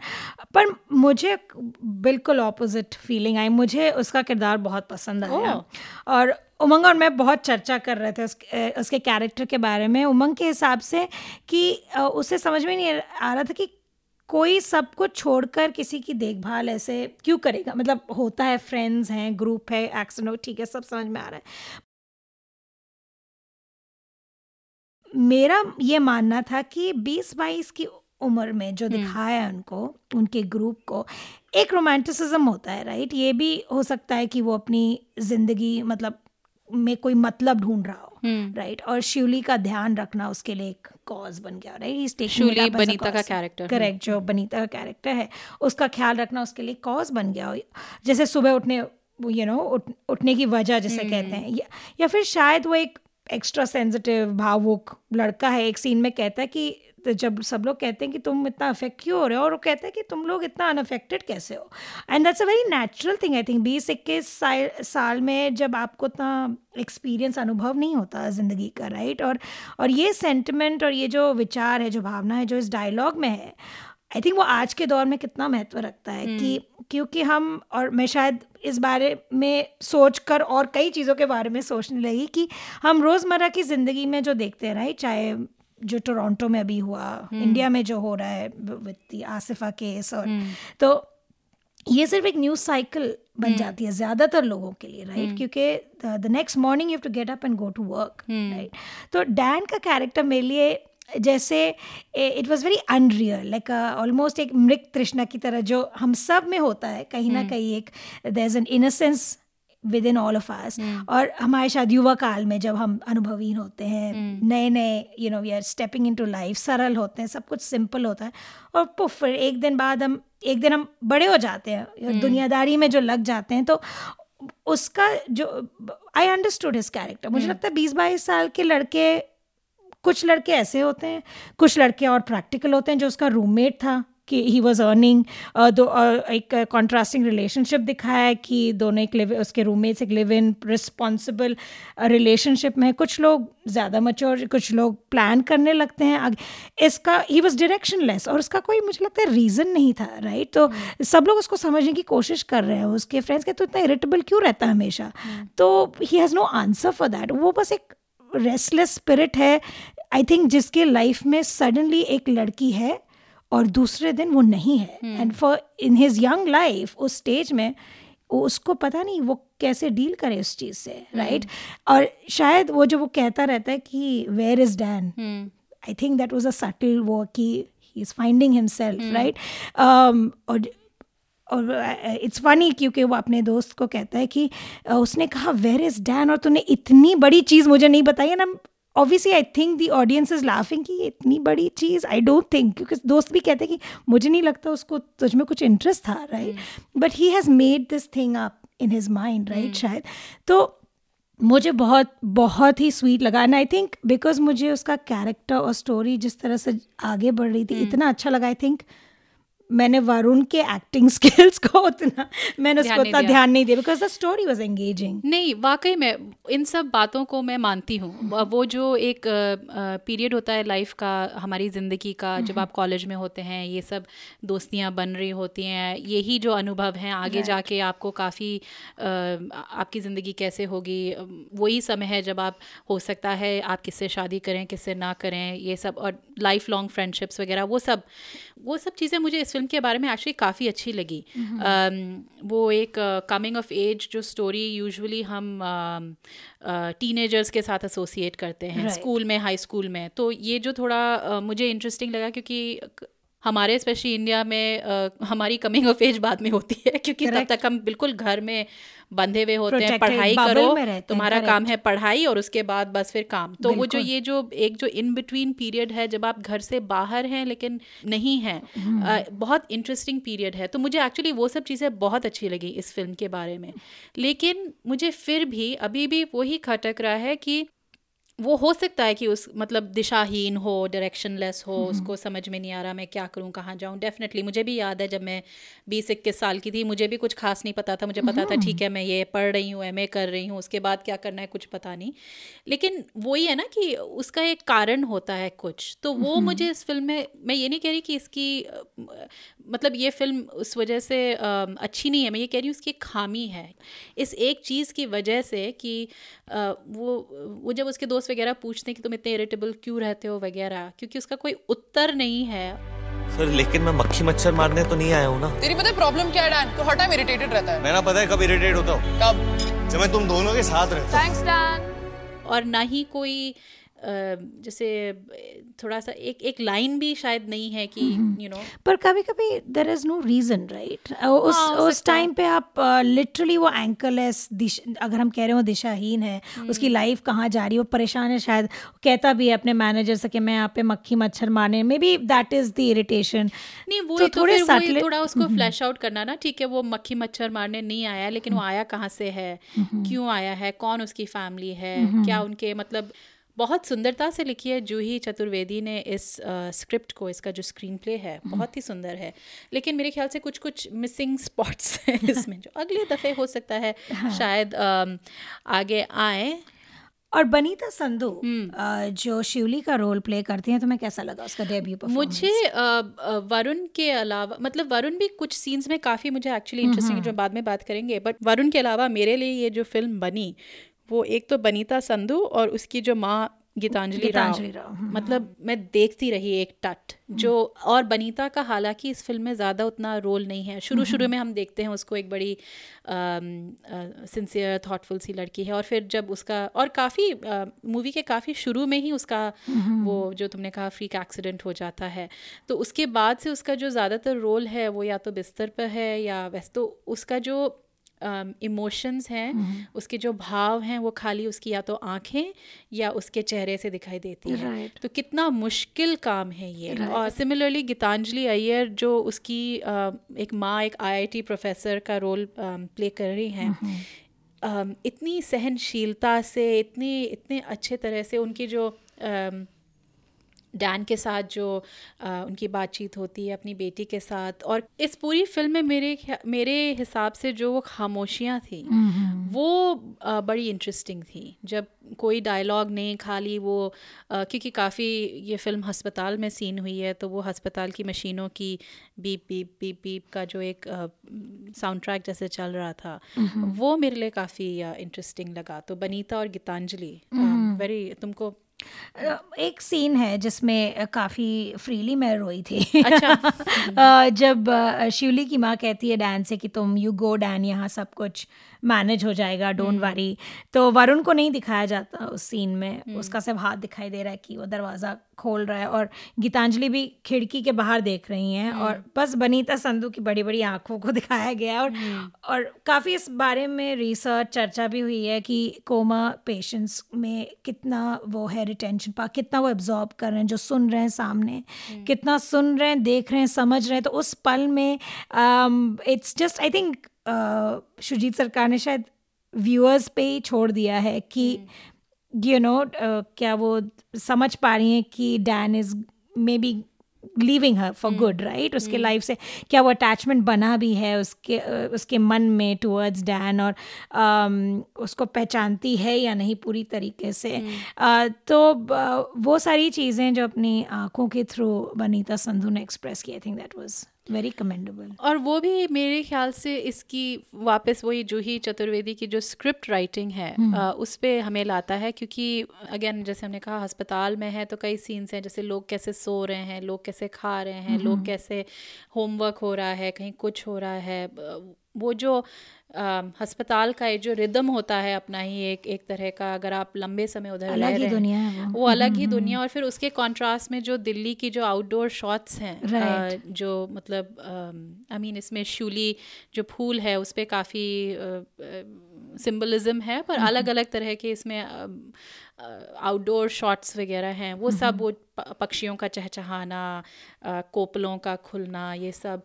पर मुझे बिल्कुल ऑपोजिट फीलिंग आई। मुझे उसका किरदार बहुत पसंद आया। और उमंग और मैं बहुत चर्चा कर रहे थे उस, उसके कैरेक्टर के बारे में। उमंग के हिसाब से कि उसे समझ में नहीं आ रहा था कि कोई सब कुछ छोड़कर किसी की देखभाल ऐसे क्यों करेगा? मतलब होता है फ्रेंड्स हैं ग्रुप है हो ठीक है सब समझ में आ रहा है। मेरा ये मानना था कि 20-22 की उम्र में जो दिखाया है उनको उनके ग्रुप को एक रोमांटिसिज्म होता है राइट ये भी हो सकता है कि वो अपनी ज़िंदगी मतलब में कोई मतलब ढूंढ रहा हो राइट और शिवली का ध्यान रखना उसके लिए एक कॉज बन गया राइट शिवली बनीता का character, हम्म। करेक्ट जो बनीता का कैरेक्टर है उसका ख्याल रखना उसके लिए कॉज बन गया हो। जैसे सुबह उठने यू नो उठ, उठने की वजह जिसे हम्म। कहते हैं या, या फिर शायद वो एक एक्स्ट्रा सेंसिटिव भावुक लड़का है एक सीन में कहता है कि तो जब सब लोग कहते हैं कि तुम इतना अफेक्ट क्यों हो रहे हो? और वो कहते हैं कि तुम लोग इतना अनअफेक्टेड कैसे हो? And that's a very natural thing I think बीस इक्कीस साल में जब आपको इतना एक्सपीरियंस अनुभव नहीं होता ज़िंदगी का राइट और और ये सेंटिमेंट और ये जो विचार है जो भावना है जो इस डायलॉग में है आई थिंक वो आज के दौर में कितना महत्व रखता है hmm. कि क्योंकि हम और मैं शायद इस बारे में सोच कर और कई चीज़ों के बारे में सोचने लगी कि हम रोज़मर्रा की ज़िंदगी में जो देखते हैं राइट चाहे जो टोरंटो में अभी हुआ इंडिया में जो हो रहा है विद आसिफा केस और तो ये सिर्फ़ एक न्यूज़ साइकिल बन hmm. जाती है ज़्यादातर लोगों के लिए राइट right? hmm. क्योंकि the next morning you have to get up and go to work right तो डैन का कैरेक्टर मेरे लिए जैसे it was very unreal like almost एक मृग तृष्णा की तरह जो हम सब में होता है कहीं ना कहीं एक there is an innocence within all of us और हमारे शायद युवा काल में जब हम अनुभवीन होते हैं नए नए you know we are stepping into life सरल होते हैं सब कुछ सिंपल होता है। और पुफ फिर एक दिन बाद हम एक दिन हम बड़े हो जाते हैं और दुनियादारी में जो लग जाते हैं तो उसका जो आई अंडरस्टूड हिज कैरेक्टर मुझे लगता है बीस बाईस साल के लड़के कुछ लड़के ऐसे होते हैं कुछ लड़के और प्रैक्टिकल होते हैं जो उसका रूममेट था। कि ही वॉज़ अर्निंग दो एक कॉन्ट्रास्टिंग रिलेशनशिप दिखाया है कि दोनों एक लिव उसके रूममेट्स एक लिव इन रिस्पॉन्सिबल रिलेशनशिप में। कुछ लोग ज़्यादा मच्योर कुछ लोग प्लान करने लगते हैं आगे। इसका ही वॉज़ डायरेक्शनलेस और उसका कोई मुझे लगता है रीज़न नहीं था राइट तो सब लोग उसको समझने की कोशिश कर रहे हैं। उसके फ्रेंड्स के तो इतना इरिटेबल क्यों रहता है हमेशा? तो he has no answer for that वो बस एक रेस्टलेस स्पिरिट है। आई थिंक जिसके लाइफ में सडनली एक लड़की है और दूसरे दिन वो नहीं है। And for in his young life उस स्टेज में उसको पता नहीं वो कैसे डील करे उस चीज़ से राइट right? और शायद वो जो वो कहता रहता है कि where is Dan I think that was a subtle वो कि he is finding himself right और और इट्स फनी क्योंकि वो अपने दोस्त को कहता है कि उसने कहा वेर इज़ डैन और तूने इतनी बड़ी चीज़ मुझे नहीं बताई है ना obviously I think the audience is laughing कि ये इतनी बड़ी चीज़ आई डोंट थिंक क्योंकि दोस्त भी कहते हैं कि मुझे नहीं लगता उसको तुझ में कुछ इंटरेस्ट था right but he has made this thing up in his mind right शायद। तो मुझे बहुत बहुत ही स्वीट लगा। एंड आई थिंक बिकॉज़ मुझे उसका कैरेक्टर और स्टोरी जिस तरह से आगे बढ़ रही थी mm. इतना अच्छा लगा आई थिंक मैंने वरुण के एक्टिंग स्किल्स को उतना मैंने उसको उतना दिया। ध्यान नहीं दिया because the story was engaging नहीं वाकई में इन सब बातों को मैं मानती हूँ वो जो एक पीरियड होता है लाइफ का हमारी ज़िंदगी का जब आप कॉलेज में होते हैं ये सब दोस्तियाँ बन रही होती हैं यही जो अनुभव हैं आगे right. जाके आपको काफ़ी आपकी ज़िंदगी कैसे होगी वही समय है जब आप हो सकता है आप किससे शादी करें किससे ना करें ये सब और लाइफ लॉन्ग फ्रेंडशिप्स वगैरह वो सब वो सब चीज़ें मुझे इस फ़िल्म के बारे में एक्चुअली काफ़ी अच्छी लगी। अम, वो एक कमिंग ऑफ़ एज जो स्टोरी यूजुअली हम टीनेजर्स के साथ एसोसिएट करते हैं स्कूल Right. में हाई स्कूल में। तो ये जो थोड़ा uh, मुझे इंटरेस्टिंग लगा क्योंकि हमारे स्पेशली इंडिया में अ, हमारी कमिंग ऑफ़ एज बाद में होती है क्योंकि तब तक हम बिल्कुल घर में बंधे हुए होते हैं पढ़ाई करो तुम्हारा काम है पढ़ाई और उसके बाद बस फिर काम। तो वो जो ये जो एक जो इन बिटवीन पीरियड है जब आप घर से बाहर हैं लेकिन नहीं हैं अ, बहुत इंटरेस्टिंग पीरियड है। तो मुझे एक्चुअली वो सब चीज़ें बहुत अच्छी लगी इस फ़िल्म के बारे में। लेकिन मुझे फिर भी अभी भी वही खटक रहा है कि वो हो सकता है कि उस मतलब दिशाहीन हो डायरेक्शनलेस हो उसको समझ में नहीं आ रहा मैं क्या करूँ कहाँ जाऊँ। डेफिनेटली मुझे भी याद है जब मैं बीस इक्कीस साल की थी मुझे भी कुछ खास नहीं पता था मुझे पता था ठीक है मैं ये पढ़ रही हूँ एम कर रही हूँ उसके बाद क्या करना है कुछ पता नहीं। लेकिन वही है ना कि उसका एक कारण होता है कुछ तो वो मुझे इस फ़िल्म में मैं ये नहीं कह रही कि इसकी मतलब ये फ़िल्म उस वजह से अच्छी नहीं है मैं ये कह रही हूँ उसकी खामी है। इस एक चीज़ की वजह से कि वो वो जब उसके दोस्त वगैरह पूछते हैं कि तुम इतने इरिटेबल क्यों रहते हो वगैरह क्योंकि उसका कोई उत्तर नहीं है। सर लेकिन मैं मक्खी मच्छर मारने तो नहीं आया हूँ ना। तेरी पता है प्रॉब्लम क्या है डैन तो हर टाइम इरिटेटेड रहता है। मैं ना पता है कब इरिटेट होता हूँ। कब? जब मैं तुम दोनों के साथ रहता थैंक्स डैन और ना ही कोई जैसे थोड़ा सा एक एक लाइन भी शायद नहीं है कि यू नो पर कभी कभी there is no reason right उस उस टाइम पे आप लिटरली वो एंकरलेस अगर हम कह रहे हो दिशाहीन है हम्म। उसकी लाइफ कहाँ जा रही है वो परेशान है शायद कहता भी है अपने मैनेजर से कि मैं यहाँ पे मक्खी मच्छर मारने maybe that is the irritation नहीं वो तो तो, थोड़े थोड़ा उसको फ्लैश आउट करना ना ठीक है वो मक्खी मच्छर मारने नहीं आया लेकिन वो आया कहाँ से है? क्यों आया है? कौन उसकी फैमिली है? क्या उनके मतलब बहुत सुंदरता से लिखी है जूही चतुर्वेदी ने इस स्क्रिप्ट को इसका जो स्क्रीन प्ले है बहुत ही सुंदर है। लेकिन मेरे ख्याल से कुछ कुछ मिसिंग स्पॉट्स हैं इसमें जो अगले दफ़े हो सकता है शायद अम, आगे आए। और बनीता संधू हम्म। जो शिवली का रोल प्ले करती हैं तुम्हें कैसा लगा उसका डेब्यू मुझे वरुण के अलावा मतलब वरुण भी कुछ सीन्स में काफ़ी मुझे एक्चुअली इंटरेस्टिंग जो बाद में बात करेंगे बट वरुण के अलावा मेरे लिए ये जो फ़िल्म बनी वो एक तो बनीता संधू और उसकी जो माँ गीतांजलि गीतांजलि राव राव, हम्म। मतलब मैं देखती रही एक टट जो और बनीता का हालाँकि इस फ़िल्म में ज़्यादा उतना रोल नहीं है। शुरू शुरू में हम देखते हैं उसको एक बड़ी सिंसियर थॉटफुल सी लड़की है और फिर जब उसका और काफ़ी मूवी के काफ़ी शुरू में ही उसका वो जो तुमने कहा फ्रीक एक्सीडेंट हो जाता है। तो उसके बाद से उसका जो ज़्यादातर रोल है वो या तो बिस्तर पर है या वैसे तो उसका जो इमोशंस हैं उसके जो भाव हैं वो खाली उसकी या तो आँखें या उसके चेहरे से दिखाई देती है Right. तो कितना मुश्किल काम है ये right. और सिमिलरली गीतांजलि अय्यर जो उसकी अ, एक माँ एक आईआईटी प्रोफेसर का रोल प्ले कर रही हैं अम, इतनी सहनशीलता से इतनी इतने अच्छे तरह से उनकी जो डैन के साथ जो अ, उनकी बातचीत होती है अपनी बेटी के साथ और इस पूरी फ़िल्म में मेरे मेरे हिसाब से जो वो खामोशियाँ थी वो अ, बड़ी इंटरेस्टिंग थी। जब कोई डायलॉग नहीं खाली वो अ, क्योंकि काफ़ी ये फ़िल्म हस्पताल में सीन हुई है तो वो हस्पताल की मशीनों की बीप बीप बीप बीप का जो एक साउंड ट्रैक जैसे चल रहा था वो मेरे लिए काफ़ी इंटरेस्टिंग लगा। तो बनीता और गीतांजलि वेरी तुमको एक सीन है जिसमें काफ़ी फ्रीली मैं रोई थी अच्छा। जब शिवली की माँ कहती है डैन से कि तुम यू गो डैन यहाँ सब कुछ मैनेज हो जाएगा डोंट वरी तो वरुण को नहीं दिखाया जाता उस सीन में। उसका सिर्फ़ हाथ दिखाई दे रहा है कि वो दरवाज़ा खोल रहा है और गीतांजलि भी खिड़की के बाहर देख रही हैं और बस बनीता संधू की बड़ी बड़ी आँखों को दिखाया गया और और काफ़ी इस बारे में रिसर्च चर्चा भी हुई है कि कोमा पेशेंट्स में कितना वो है रिटेंशन पा कितना वो एब्जॉर्ब कर रहे हैं जो सुन रहे हैं सामने कितना सुन रहे हैं देख रहे हैं समझ रहे हैं। तो उस पल में it's just I think Shoojit Sircar ने शायद व्यूअर्स पे ही छोड़ दिया है कि यू नो क्या वो समझ पा रही हैं कि Dan is maybe leaving her for good right उसके लाइफ से क्या वो अटैचमेंट बना भी है उसके उसके मन में टुवर्ड्स डैन और um, उसको पहचानती है या नहीं पूरी तरीके से? अ, तो ब- वो सारी चीज़ें जो अपनी आँखों के थ्रू बनीता संधू ने एक्सप्रेस की I think that was very commendable और वो भी मेरे ख्याल से इसकी वापस वही जूही चतुर्वेदी की जो स्क्रिप्ट राइटिंग है आ, उस पर हमें लाता है क्योंकि अगेन जैसे हमने कहा अस्पताल में है तो कई सीन्स हैं जैसे लोग कैसे सो रहे हैं लोग कैसे खा रहे हैं लोग कैसे होमवर्क हो रहा है कहीं कुछ हो रहा है वो जो अस्पताल का ये जो रिदम होता है अपना ही एक एक तरह का अगर आप लंबे समय उधर रह रहे हैं, दुनिया है वो। वो अलग ही दुनिया और फिर उसके कॉन्ट्रास्ट में जो दिल्ली की जो आउटडोर शॉट्स हैं Right. जो मतलब आई मीन इसमें शूली जो फूल है उस पर काफ़ी सिंबलिज्म है पर अलग अलग तरह के इसमें आउटडोर शॉट्स वगैरह हैं वो सब वो पक्षियों का चहचहाना कोपलों का खुलना ये सब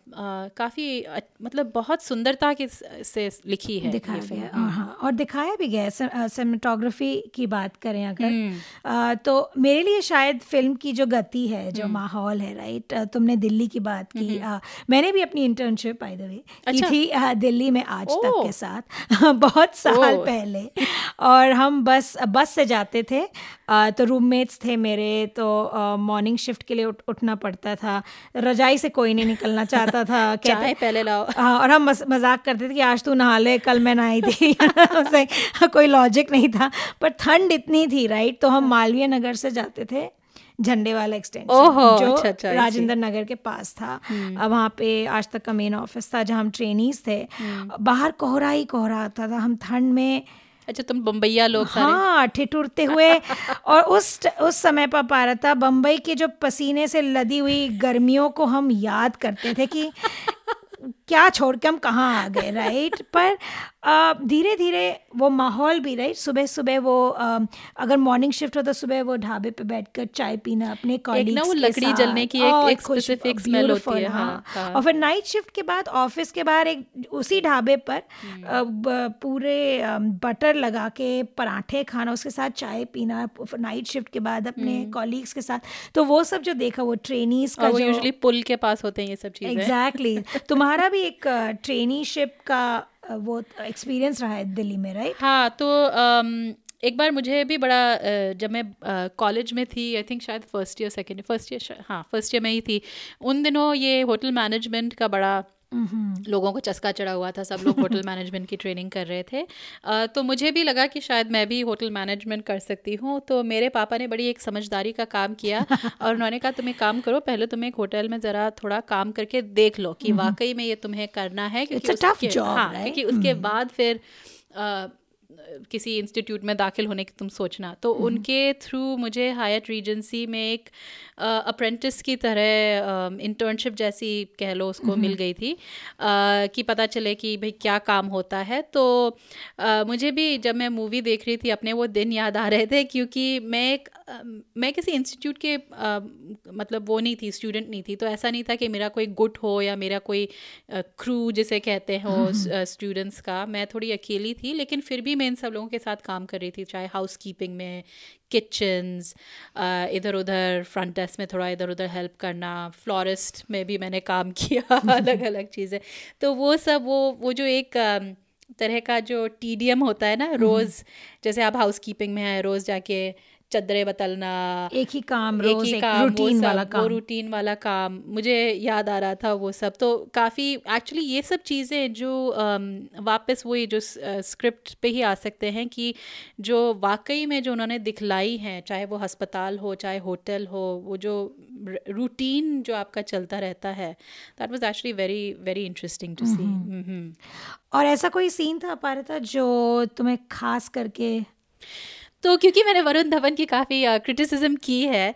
काफ़ी मतलब बहुत सुंदरता के से लिखी है दिखाया। गया हाँ और दिखाया भी गया है सिनेमाटोग्राफी की बात करें अगर हम्म। अ, तो मेरे लिए शायद फ़िल्म की जो गति है जो हम्म। माहौल है राइट तुमने दिल्ली की बात की अ, मैंने भी अपनी इंटर्नशिप बाय द वे की अच्छा। थी दिल्ली में आज तक के साथ बहुत साल पहले और हम बस बस से जाते थे तो रूममेट्स थे मेरे तो मॉर्निंग शिफ्ट के लिए उठ, उठना पड़ता था। रजाई से कोई नहीं निकलना चाहता था कहते- चाय पहले लाओ। हाँ और हम मज़ाक करते थे कि आज तू नहा ले कल मैं नहाई थी। उसे कोई लॉजिक नहीं था पर ठंड इतनी थी राइट तो हम मालवीय नगर से जाते थे झंडे वाला एक्सटेंशन जो अच्छा, अच्छा, राजेंद्र नगर के पास था। अब वहाँ पे आज तक का मेन ऑफ़िस था जहाँ हम ट्रेनीज थे। बाहर कोहरा ही कोहरा आता था हम ठंड में अच्छा तुम बम्बैया लोग हाँ ठिठुरते हुए। और उस उस समय पर पा रहा था, बम्बई के जो पसीने से लदी हुई गर्मियों को हम याद करते थे कि क्या छोड़ के हम कहाँ आ गए राइट पर धीरे धीरे वो माहौल भी रही सुबह सुबह वो अगर मॉर्निंग शिफ्ट हो तो सुबह वो ढाबे पे बैठकर चाय पीना अपने colleagues ना वो लकड़ी जलने की एक- खुश- specific होती है, हाँ, हाँ। और फिर नाइट शिफ्ट के बाद ऑफ़िस के बाहर एक उसी ढाबे पर पूरे बटर लगा के पराठे खाना उसके साथ चाय पीना नाइट शिफ्ट के बाद अपने कॉलीग्स के साथ। तो वो सब जो देखा वो ट्रेनीज का यूजुअली पुल के पास होते हैं ये सब चीज़ें। एग्जैक्टली तुम्हारा भी एक ट्रेनीशिप का वो एक्सपीरियंस रहा है दिल्ली में राइट हाँ तो एक बार मुझे भी बड़ा जब मैं कॉलेज में थी आई थिंक शायद first year second year first year हाँ फ़र्स्ट ईयर में ही थी, उन दिनों ये होटल मैनेजमेंट का बड़ा लोगों को चस्का चढ़ा हुआ था सब लोग होटल मैनेजमेंट की ट्रेनिंग कर रहे थे। तो मुझे भी लगा कि शायद मैं भी होटल मैनेजमेंट कर सकती हूँ। तो मेरे पापा ने बड़ी एक समझदारी का काम किया और उन्होंने कहा तुम एक काम करो पहले तुम एक होटल में ज़रा थोड़ा काम करके देख लो कि वाकई में ये तुम्हें करना है क्योंकि उसके- हाँ, right? क्योंकि उसके बाद फिर किसी इंस्टीट्यूट में दाखिल होने की तुम सोचना। तो उनके थ्रू मुझे हायट रीजेंसी में एक अप्रेंटिस की तरह इंटर्नशिप जैसी कह लो उसको मिल गई थी कि पता चले कि भाई क्या काम होता है। तो मुझे भी जब मैं मूवी देख रही थी अपने वो दिन याद आ रहे थे क्योंकि मैं एक मैं किसी इंस्टीट्यूट के अ, मतलब वो नहीं थी स्टूडेंट नहीं थी। तो ऐसा नहीं था कि मेरा कोई गुट हो या मेरा कोई क्रू जिसे कहते हो स्टूडेंट्स का। मैं थोड़ी अकेली थी लेकिन फिर भी मैं इन सब लोगों के साथ काम कर रही थी चाहे हाउस कीपिंग में किचन्स इधर उधर फ्रंट डेस्क में थोड़ा इधर उधर हेल्प करना फ्लोरिस्ट में भी मैंने काम किया अलग अलग चीज़ें। तो वो सब वो वो जो एक तरह का जो टीडीएम होता है ना रोज़ जैसे आप हाउस कीपिंग में हैं रोज़ जाके चद्दरें बतलना एक ही काम एक ही एक काम वो रूटीन वाला वो रूटीन वाला काम। मुझे याद आ रहा था वो सब। तो काफ़ी एक्चुअली ये सब चीज़ें जो वापस वही जो स्क्रिप्ट पे ही आ सकते हैं कि जो वाकई में जो उन्होंने दिखलाई हैं चाहे वो अस्पताल हो चाहे होटल हो वो जो रूटीन जो आपका चलता रहता है that was actually very very interesting to see और ऐसा कोई सीन था पारिता जो तुम्हें खास करके तो क्योंकि मैंने वरुण धवन की काफ़ी क्रिटिसिज्म की है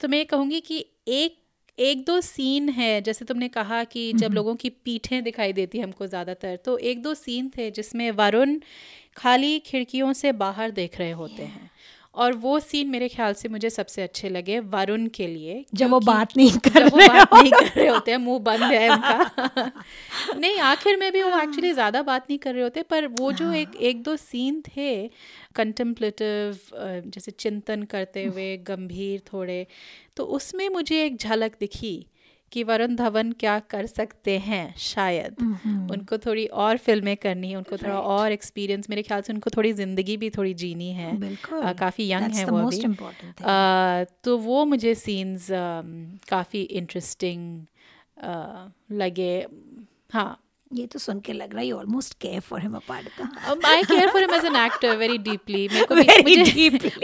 तो मैं कहूँगी कि एक एक दो सीन है जैसे तुमने कहा कि जब लोगों की पीठें दिखाई देती हमको ज़्यादातर तो एक दो सीन थे जिसमें वरुण खाली खिड़कियों से बाहर देख रहे होते हैं। और वो सीन मेरे ख्याल से मुझे सबसे अच्छे लगे वरुण के लिए जब वो बात नहीं कर जब वो रहे बात नहीं कर रहे होते हैं मुँह बंद है उनका। नहीं आखिर में भी वो एक्चुअली ज़्यादा बात नहीं कर रहे होते पर वो जो एक एक दो सीन थे कंटेम्पलेटिव जैसे चिंतन करते हुए गंभीर थोड़े तो उसमें मुझे एक झलक दिखी। कि वरुण धवन क्या कर सकते हैं शायद। उनको थोड़ी और फ़िल्में करनी है उनको थोड़ा और एक्सपीरियंस मेरे ख्याल से उनको थोड़ी ज़िंदगी भी थोड़ी जीनी है। uh, काफ़ी यंग That's है वो भी. अ, तो वो मुझे सीन्स काफ़ी इंटरेस्टिंग लगे। हाँ ये तो सुन के लग रहा है almost care for him apart I care for him as an actor very deeply मेरे को मुझे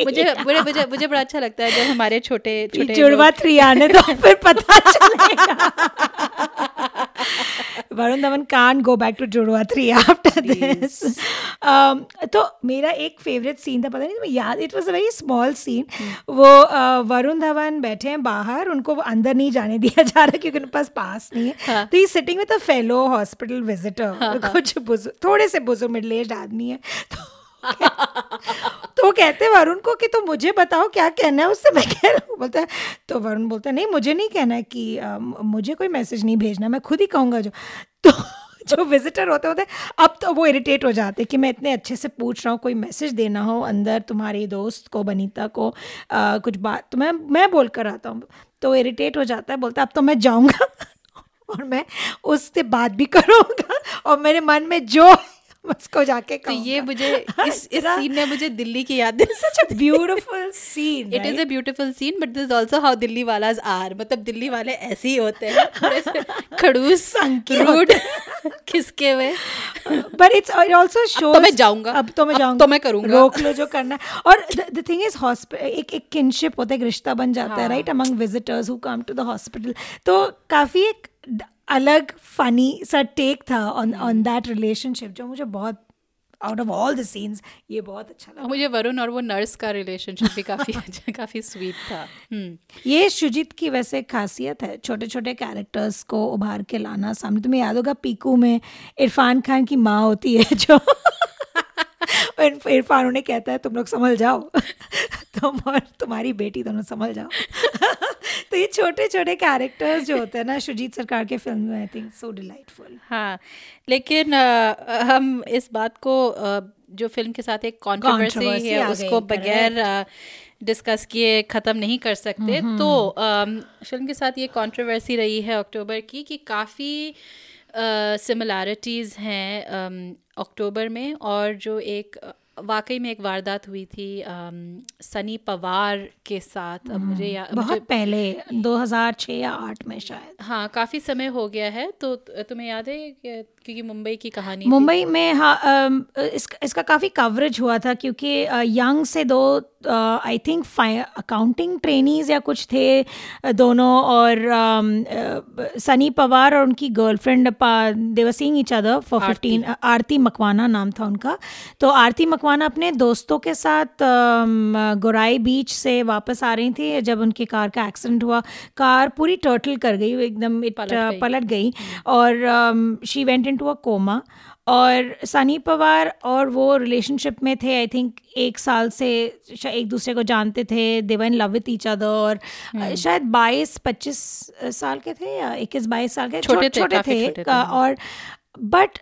मुझे मुझे मुझे मुझे बड़ा अच्छा लगता है जब हमारे छोटे छोटे जुड़वा थ्री आने तो फिर पता चलेगा। Varun Dhawan can go back to Judwaa three after this तो मेरा एक फेवरेट सीन था पता नहीं याद it was a very small scene वो uh, वरुण धवन बैठे हैं बाहर उनको अंदर नहीं जाने दिया जा रहा क्योंकि उनके पास पास नहीं है। तो he sitting with a fellow hospital visitor कुछ बुज़ुर्ग थोड़े से बुज़ुर्ग मिडल एज आदमी है। तो तो कहते वरुण को कि तो मुझे बताओ क्या कहना है उससे मैं कह रहा हूँ। बोलता है तो वरुण बोलता है नहीं मुझे नहीं कहना है कि म- मुझे कोई मैसेज नहीं भेजना मैं खुद ही कहूँगा जो। तो जो विजिटर होते होते अब तो वो इरिटेट हो जाते कि मैं इतने अच्छे से पूछ रहा हूँ कोई मैसेज देना हो अंदर तुम्हारी दोस्त को बनीता को अ, कुछ बात तो मैं मैं बोल कर आता हूँ। तो इरिटेट हो जाता है बोलता है अब तो मैं जाऊँगा और मैं उससे बात भी करूँगा और मेरे मन में जो उसको जाके तो ये मुझे इस इस इतना- सीन ने मुझे दिल्ली की याद दिलाई such a beautiful scene. It is a beautiful scene but this also how Delhi वालाज are मतलब दिल्ली वाले ऐसे ही होते हैं। खड़ूस रूड खिसके हुए but it's it also shows तो मैं जाऊँगा, अब तो मैं जाऊँगा तो मैं करूँगा। रोक लो जो करना है। और द थिंग इज़ हॉस्पिटल एक एक किनशिप होता है एक रिश्ता बन जाता है right among visitors who come to the hospital तो काफ़ी एक अलग फनी सा टेक था ऑन ऑन दैट रिलेशनशिप जो मुझे बहुत out of all the scenes ये बहुत अच्छा लगा। मुझे वरुण और वो नर्स का रिलेशनशिप भी काफ़ी अच्छा काफ़ी स्वीट था। हम्म। ये शुजित की वैसे खासियत है छोटे छोटे कैरेक्टर्स को उभार के लाना सामने। तुम्हें याद होगा पीकू में इरफान खान की माँ होती है जो इर- इरफान उन्हें कहता है तुम लोग समझ जाओ। तुम और तुम्हारी बेटी दोनों समझ जाओ। तो ये छोटे छोटे कैरेक्टर्स जो होते हैं ना शुजीत सरकार के फ़िल्म में आई थिंक सो डिलाइटफुल हाँ लेकिन अ, हम इस बात को अ, जो फ़िल्म के साथ एक कॉन्ट्रोवर्सी है आ उसको बगैर डिस्कस किए ख़त्म नहीं कर सकते। तो फ़िल्म के साथ ये कंट्रोवर्सी रही है अक्टूबर की कि काफ़ी सिमिलैरिटीज़ हैं अक्टूबर में और जो एक वाकई में एक वारदात हुई थी सनी पवार के साथ अब मुझे या बहुत मुझे पहले 2006 या 8 में शायद। हाँ काफ़ी समय हो गया है तो तुम्हें याद है कि- क्योंकि मुंबई की कहानी मुंबई में हाँ अम, इसका काफ़ी कवरेज हुआ था क्योंकि यंग से दो आई थिंक अकाउंटिंग ट्रेनीज या कुछ थे दोनों और सनी पवार और उनकी girlfriend they were seeing each other for fifteen Aarti. Makwana नाम था उनका। तो आरती मकवाना अपने दोस्तों के साथ गोराई बीच से वापस आ रही थी जब उनकी कार का एक्सीडेंट हुआ। कार पूरी टर्टल कर गई एकदम पलट गई। पलट गई और she went into a coma और सनी पवार और वो रिलेशनशिप में थे आई थिंक एक साल से एक दूसरे को जानते थे. They were in love with each other और अ, शायद बाईस पच्चीस साल के थे या इक्कीस बाईस साल के छोटे छोटे थे थे, का- और but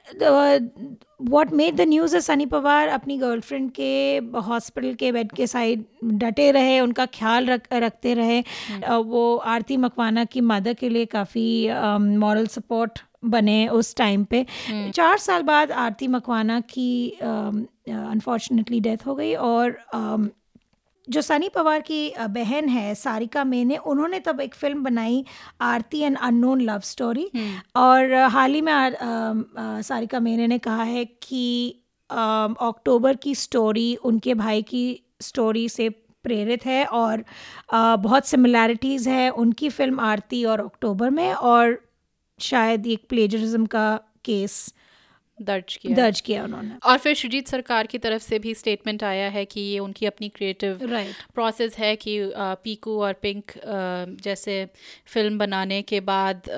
what made the news है सनी पवार अपनी गर्लफ्रेंड के हॉस्पिटल के बेड के साइड डटे रहे उनका ख्याल रख रखते रहे। अ, वो आरती मकवाना की मदर के लिए काफ़ी मॉरल सपोर्ट बने उस टाइम पे। चार साल बाद आरती मकवाना की अनफॉर्चुनेटली डेथ हो गई और um, जो सनी पवार की बहन है सारिका मेने उन्होंने तब एक फ़िल्म बनाई Aarti and unknown love story और हाल ही में अम, अ, सारिका मेने ने कहा है कि अक्टूबर की स्टोरी उनके भाई की स्टोरी से प्रेरित है और अ, बहुत सिमिलैरिटीज़ है उनकी फ़िल्म आरती और अक्टूबर में और शायद एक प्लेजरिज्म का केस दर्ज किया। दर्ज किया उन्होंने। और फिर शुजीत सरकार की तरफ़ से भी स्टेटमेंट आया है कि ये उनकी अपनी क्रिएटिव Right. प्रोसेस है कि पीकू और पिंक जैसे फ़िल्म बनाने के बाद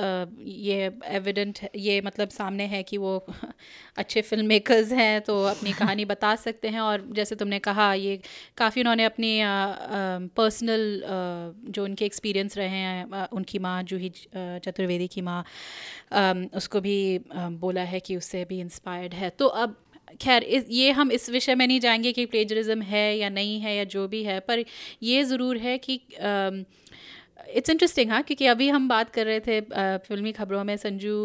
ये एविडेंट ये मतलब सामने है कि वो अच्छे फ़िल्म मेकर्स हैं तो अपनी कहानी बता सकते हैं। और जैसे तुमने कहा ये काफ़ी उन्होंने अपनी पर्सनल जो उनके एक्सपीरियंस रहे हैं उनकी माँ जूही चतुर्वेदी की माँ उसको भी बोला है कि उससे भी इंस्पायर्ड है तो अब खैर इस ये हम इस विषय में नहीं जाएँगे कि प्लेजरिज्म है या नहीं है या जो भी है पर ये ज़रूर है कि इट्स इंटरेस्टिंग हाँ क्योंकि अभी हम बात कर रहे थे अ, फिल्मी खबरों में संजू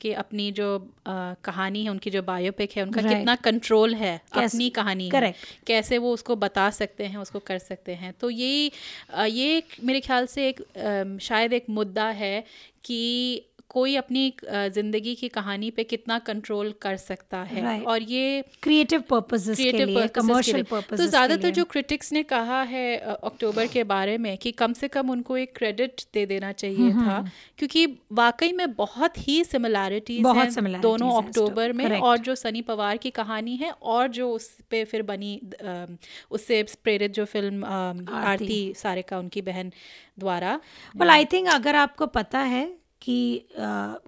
के अपनी जो अ, कहानी है उनकी जो बायोपिक है उनका Right. कितना कंट्रोल है कैसे- अपनी कहानी। Correct. कैसे वो उसको बता सकते हैं उसको कर सकते हैं तो यही ये एक मेरे ख्याल से एक शायद एक मुद्दा है कि कोई अपनी ज़िंदगी की कहानी पे कितना कंट्रोल कर सकता है। Right. और ये क्रिएटिव पर्पसेस के क्रिएटिव लिए कमर्शियल तो ज़्यादातर जो क्रिटिक्स ने कहा है अक्टूबर के बारे में कि कम से कम उनको एक क्रेडिट दे देना चाहिए था क्योंकि वाकई में बहुत ही सिमिलैरिटीज हैं दोनों अक्टूबर में correct. और जो सनी पवार की कहानी है और जो उस पे फिर बनी उससे प्रेरित जो फ़िल्म आरती। सारिका उनकी बहन द्वारा। वेल आई थिंक अगर आपको पता है कि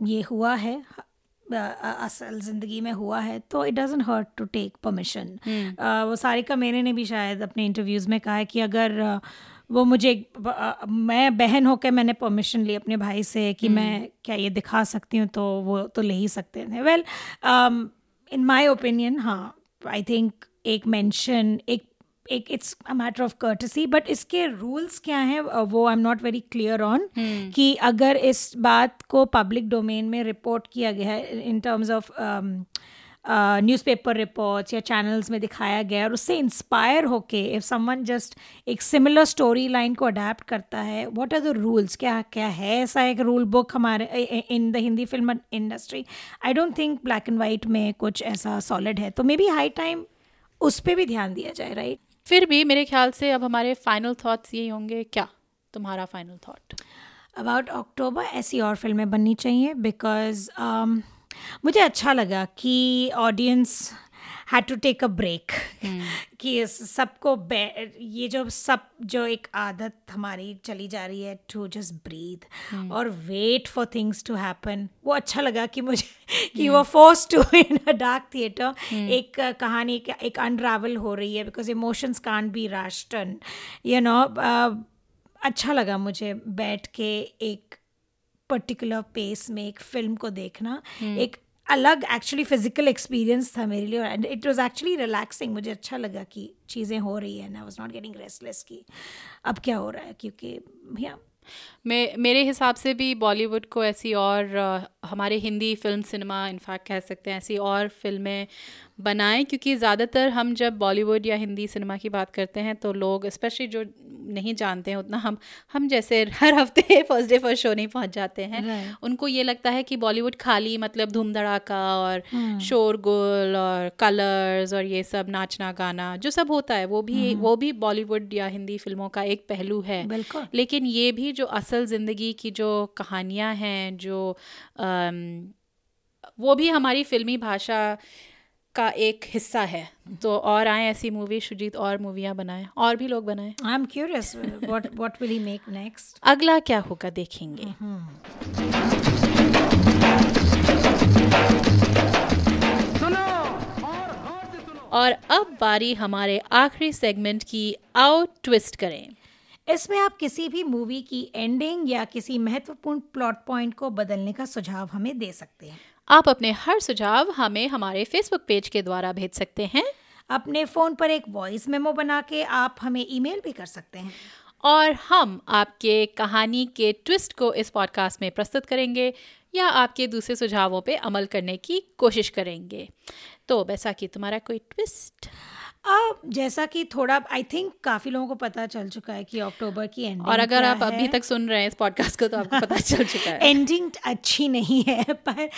ये हुआ है असल ज़िंदगी में हुआ है तो it doesn't hurt to take permission वो सारिका मेरे ने भी शायद अपने इंटरव्यूज़ में कहा है कि अगर वो मुझे मैं बहन होकर मैंने परमिशन ली अपने भाई से कि मैं क्या ये दिखा सकती हूँ तो वो तो ले ही सकते थे वेल इन माय ओपिनियन हाँ आई थिंक एक मेंशन एक एक it's a matter of courtesy but इसके रूल्स क्या हैं वो I am not very clear on कि अगर इस बात को पब्लिक डोमेन में रिपोर्ट किया गया है in terms of newspaper reports या चैनल्स में दिखाया गया और उससे इंस्पायर होके इफ़ समवन जस्ट एक सिमिलर स्टोरी लाइन को अडेप्ट करता है व्हाट आर द रूल्स क्या क्या है ऐसा एक रूल बुक हमारे in the Hindi film industry I don't think black and white में कुछ ऐसा सॉलिड है तो मे बी हाई टाइम उस पर भी ध्यान दिया जाए राइट फिर भी मेरे ख्याल से अब हमारे फाइनल थॉट्स यही होंगे, क्या तुम्हारा फाइनल थॉट अबाउट अक्टूबर ऐसी और फ़िल्में बननी चाहिए बिकॉज़ मुझे अच्छा लगा कि audience had to take a break कि सबको ये जो सब जो एक आदत हमारी चली जा रही है टू जस्ट ब्रीथ और wait for things to happen वो अच्छा लगा कि मुझे कि वो forced to in a dark theatre एक कहानी एक, अनरावल हो रही है because emotions can be rested you know अच्छा लगा मुझे बैठ के एक पर्टिकुलर पेस में एक फ़िल्म को देखना. एक अलग एक्चुअली फ़िज़िकल एक्सपीरियंस था मेरे लिए and it was actually relaxing मुझे अच्छा लगा कि चीज़ें हो रही है I was not getting restless की अब क्या हो रहा है? क्योंकि भैया मे, मेरे हिसाब से भी बॉलीवुड को ऐसी और हमारे हिंदी फ़िल्म सिनेमा इनफैक्ट कह सकते हैं ऐसी और फ़िल्में बनाएँ क्योंकि ज़्यादातर हम जब बॉलीवुड या हिंदी सिनेमा की बात करते हैं तो लोग स्पेशली जो नहीं जानते हैं उतना हम हम जैसे हर हफ़्ते फ़र्स्ट डे फ़र्स्ट शो नहीं पहुँच जाते हैं Right. उनको ये लगता है कि बॉलीवुड खाली मतलब धूम धड़ाका और शोरगुल और कलर्स और ये सब नाचना गाना जो सब होता है वो भी वो भी बॉलीवुड या हिंदी फ़िल्मों का एक पहलू है। लेकिन ये भी जो असल ज़िंदगी की जो कहानियाँ हैं जो अम, वो भी हमारी फिल्मी भाषा का एक हिस्सा है। तो और आए ऐसी मूवी शुजीत और मूवियाँ बनाएँ और भी लोग बनाएँ। I am curious what what will he make next अगला क्या होगा देखेंगे। और अब बारी हमारे आखिरी सेगमेंट की आओ ट्विस्ट करें। इसमें आप किसी भी मूवी की एंडिंग या किसी महत्वपूर्ण प्लॉट पॉइंट को बदलने का सुझाव हमें दे सकते हैं। आप अपने हर सुझाव हमें हमारे फेसबुक पेज के द्वारा भेज सकते हैं। अपने फ़ोन पर एक वॉइस मेमो बना के आप हमें ईमेल भी कर सकते हैं। और हम आपके कहानी के ट्विस्ट को इस पॉडकास्ट में प्रस्तुत करेंगे या आपके दूसरे सुझावों पे अमल करने की कोशिश करेंगे। तो बैसाखी तुम्हारा कोई ट्विस्ट अब जैसा कि थोड़ा आई थिंक काफ़ी लोगों को पता चल चुका है कि अक्टूबर की एंडिंग और अगर आप अभी तक सुन रहे हैं इस पॉडकास्ट को तो आपको पता चल चुका है एंडिंग अच्छी नहीं है पर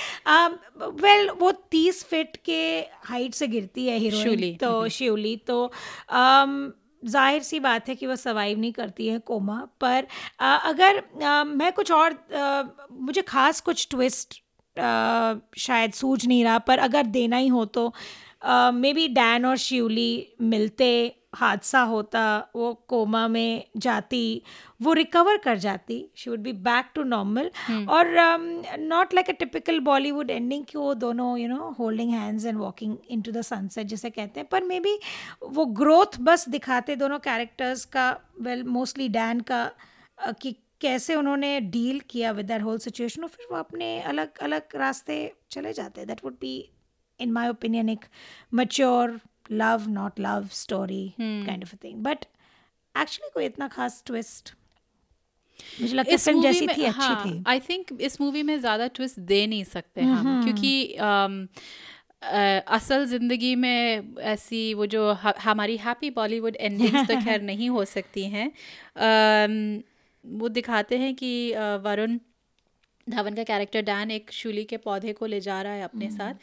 वेल वो तीस फिट के हाइट से गिरती है। हीरोइन तो शिवली तो um, ज़ाहिर सी बात है कि वह सर्वाइव नहीं करती है कोमा पर uh, अगर uh, मैं कुछ और uh, मुझे खास कुछ ट्विस्ट आ, शायद सूझ नहीं रहा पर अगर देना ही हो तो मे बी डैन और शिवली मिलते हादसा होता वो कोमा में जाती वो रिकवर कर जाती she would be back to normal और not like a typical Bollywood ending कि वो दोनों you know holding hands and walking into the sunset जैसे कहते हैं। पर मे बी वो ग्रोथ बस दिखाते दोनों कैरेक्टर्स का वेल मोस्टली डैन का uh, कि कैसे उन्होंने डील किया विद दैट होल सिचुएशन और फिर वो अपने अलग अलग रास्ते चले जाते। That would be kind of a thing but actually कोई इतना खास ट्विस्ट मुझे लगता इस फ़िल्म जैसी में थी अच्छी हाँ, थी। आई थिंक इस मूवी में ज़्यादा ट्विस्ट दे नहीं सकते हम क्योंकि um, असल ज़िंदगी में ऐसी वो जो हमारी हैप्पी बॉलीवुड एंडिंग्स तो खैर नहीं हो सकती हैं। वो दिखाते हैं कि वरुण धवन का कैरेक्टर डैन एक शूली के पौधे को ले जा रहा है अपने साथ।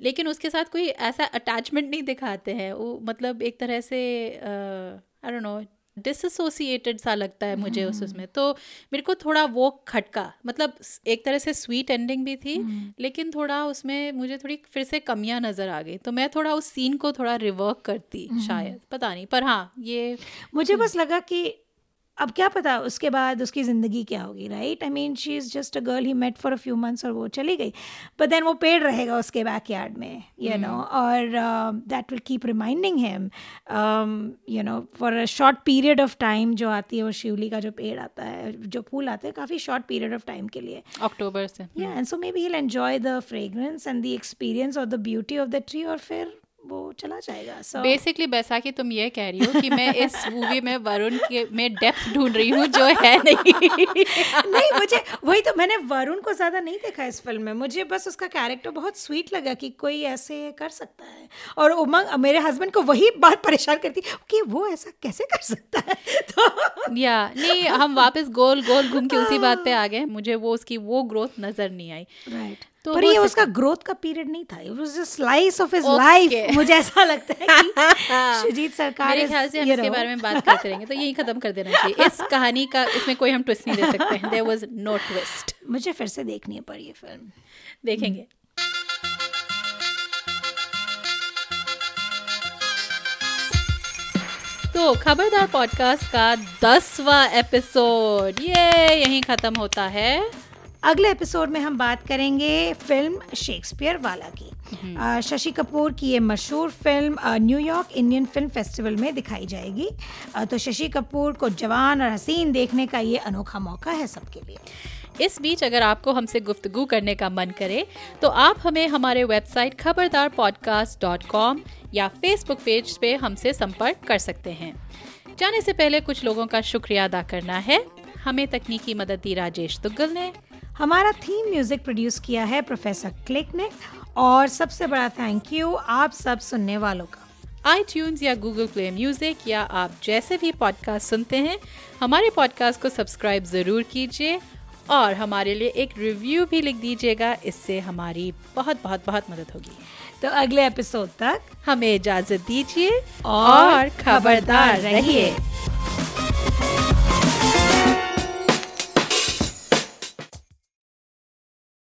लेकिन उसके साथ कोई ऐसा अटैचमेंट नहीं दिखाते हैं। वो मतलब एक तरह से आई डोंट नो डिसोसिएटेड सा लगता है मुझे उस उसमें। तो मेरे को थोड़ा वो खटका मतलब एक तरह से स्वीट एंडिंग भी थी लेकिन थोड़ा उसमें मुझे थोड़ी फिर से कमियाँ नज़र आ गई। तो मैं थोड़ा उस सीन को थोड़ा रिवर्क करती शायद पता नहीं पर हाँ ये मुझे बस लगा कि अब क्या पता उसके बाद उसकी ज़िंदगी क्या होगी right I mean she is just a girl he met for a few months और वो चली गई। बट देन वो पेड़ रहेगा उसके बैक यार्ड में यू नो और that will keep reminding him you know for a short period of time जो आती है वो शिवली का जो पेड़ आता है जो फूल आते हैं काफ़ी शॉर्ट पीरियड ऑफ़ टाइम के लिए। अक्टूबर से yeah and so maybe he'll enjoy the fragrance and the experience or the beauty of the tree और फिर वो चला जाएगा। So बेसिकली बैसाखी तुम ये कह रही हो कि मैं इस मूवी में वरुण के में डेप्थ ढूंढ रही हूँ जो है नहीं। नहीं मुझे वही तो मैंने वरुण को ज़्यादा नहीं देखा इस फ़िल्म में। मुझे बस उसका कैरेक्टर बहुत स्वीट लगा कि कोई ऐसे कर सकता है। और उमंग मेरे हस्बैंड को वही बात परेशान करती कि वो ऐसा कैसे कर सकता है? तो या नहीं हम वापस गोल गोल घूम के उसी बात पे आ गए। मुझे वो उसकी वो ग्रोथ नज़र नहीं आई। राइट तो पर ये उसका ग्रोथ का पीरियड नहीं था। It was just slice of his life मुझे ऐसा लगता है कि सुजीत सरकार मेरे ख्याल से हम इसके बारे में बात करते रहेंगे तो यही खत्म कर देना चाहिए। इस कहानी का इसमें कोई हम ट्विस्ट नहीं दे सकते हैं। देयर वाज नो ट्विस्ट मुझे फिर से देखनी है पर ये फ़िल्म देखेंगे। तो खबरदार पॉडकास्ट का दसवां एपिसोड ये यहीं खत्म होता है। अगले एपिसोड में हम बात करेंगे फ़िल्म शेक्सपियर वाला की। शशि कपूर की ये मशहूर film New York Indian film festival में दिखाई जाएगी। तो शशि कपूर को जवान और हसीन देखने का ये अनोखा मौका है सबके लिए। इस बीच अगर आपको हमसे गुफ्तगू करने का मन करे तो आप हमें हमारे website Khabardar podcast dot com या फेसबुक पेज पे हमसे संपर्क कर सकते हैं। जाने से पहले कुछ लोगों का शुक्रिया अदा करना है। हमें तकनीकी मदद दी राजेश दुग्गल ने। हमारा थीम म्यूज़िक प्रोड्यूस किया है प्रोफेसर क्लिक ने और सबसे बड़ा थैंक यू आप सब सुनने वालों का। आई या गूगल प्ले म्यूज़िक या आप जैसे भी पॉडकास्ट सुनते हैं हमारे पॉडकास्ट को सब्सक्राइब ज़रूर कीजिए और हमारे लिए एक रिव्यू भी लिख दीजिएगा इससे हमारी बहुत बहुत बहुत मदद होगी। तो अगले एपिसोड तक हमें इजाज़त दीजिए और और खबरदार। रहिए।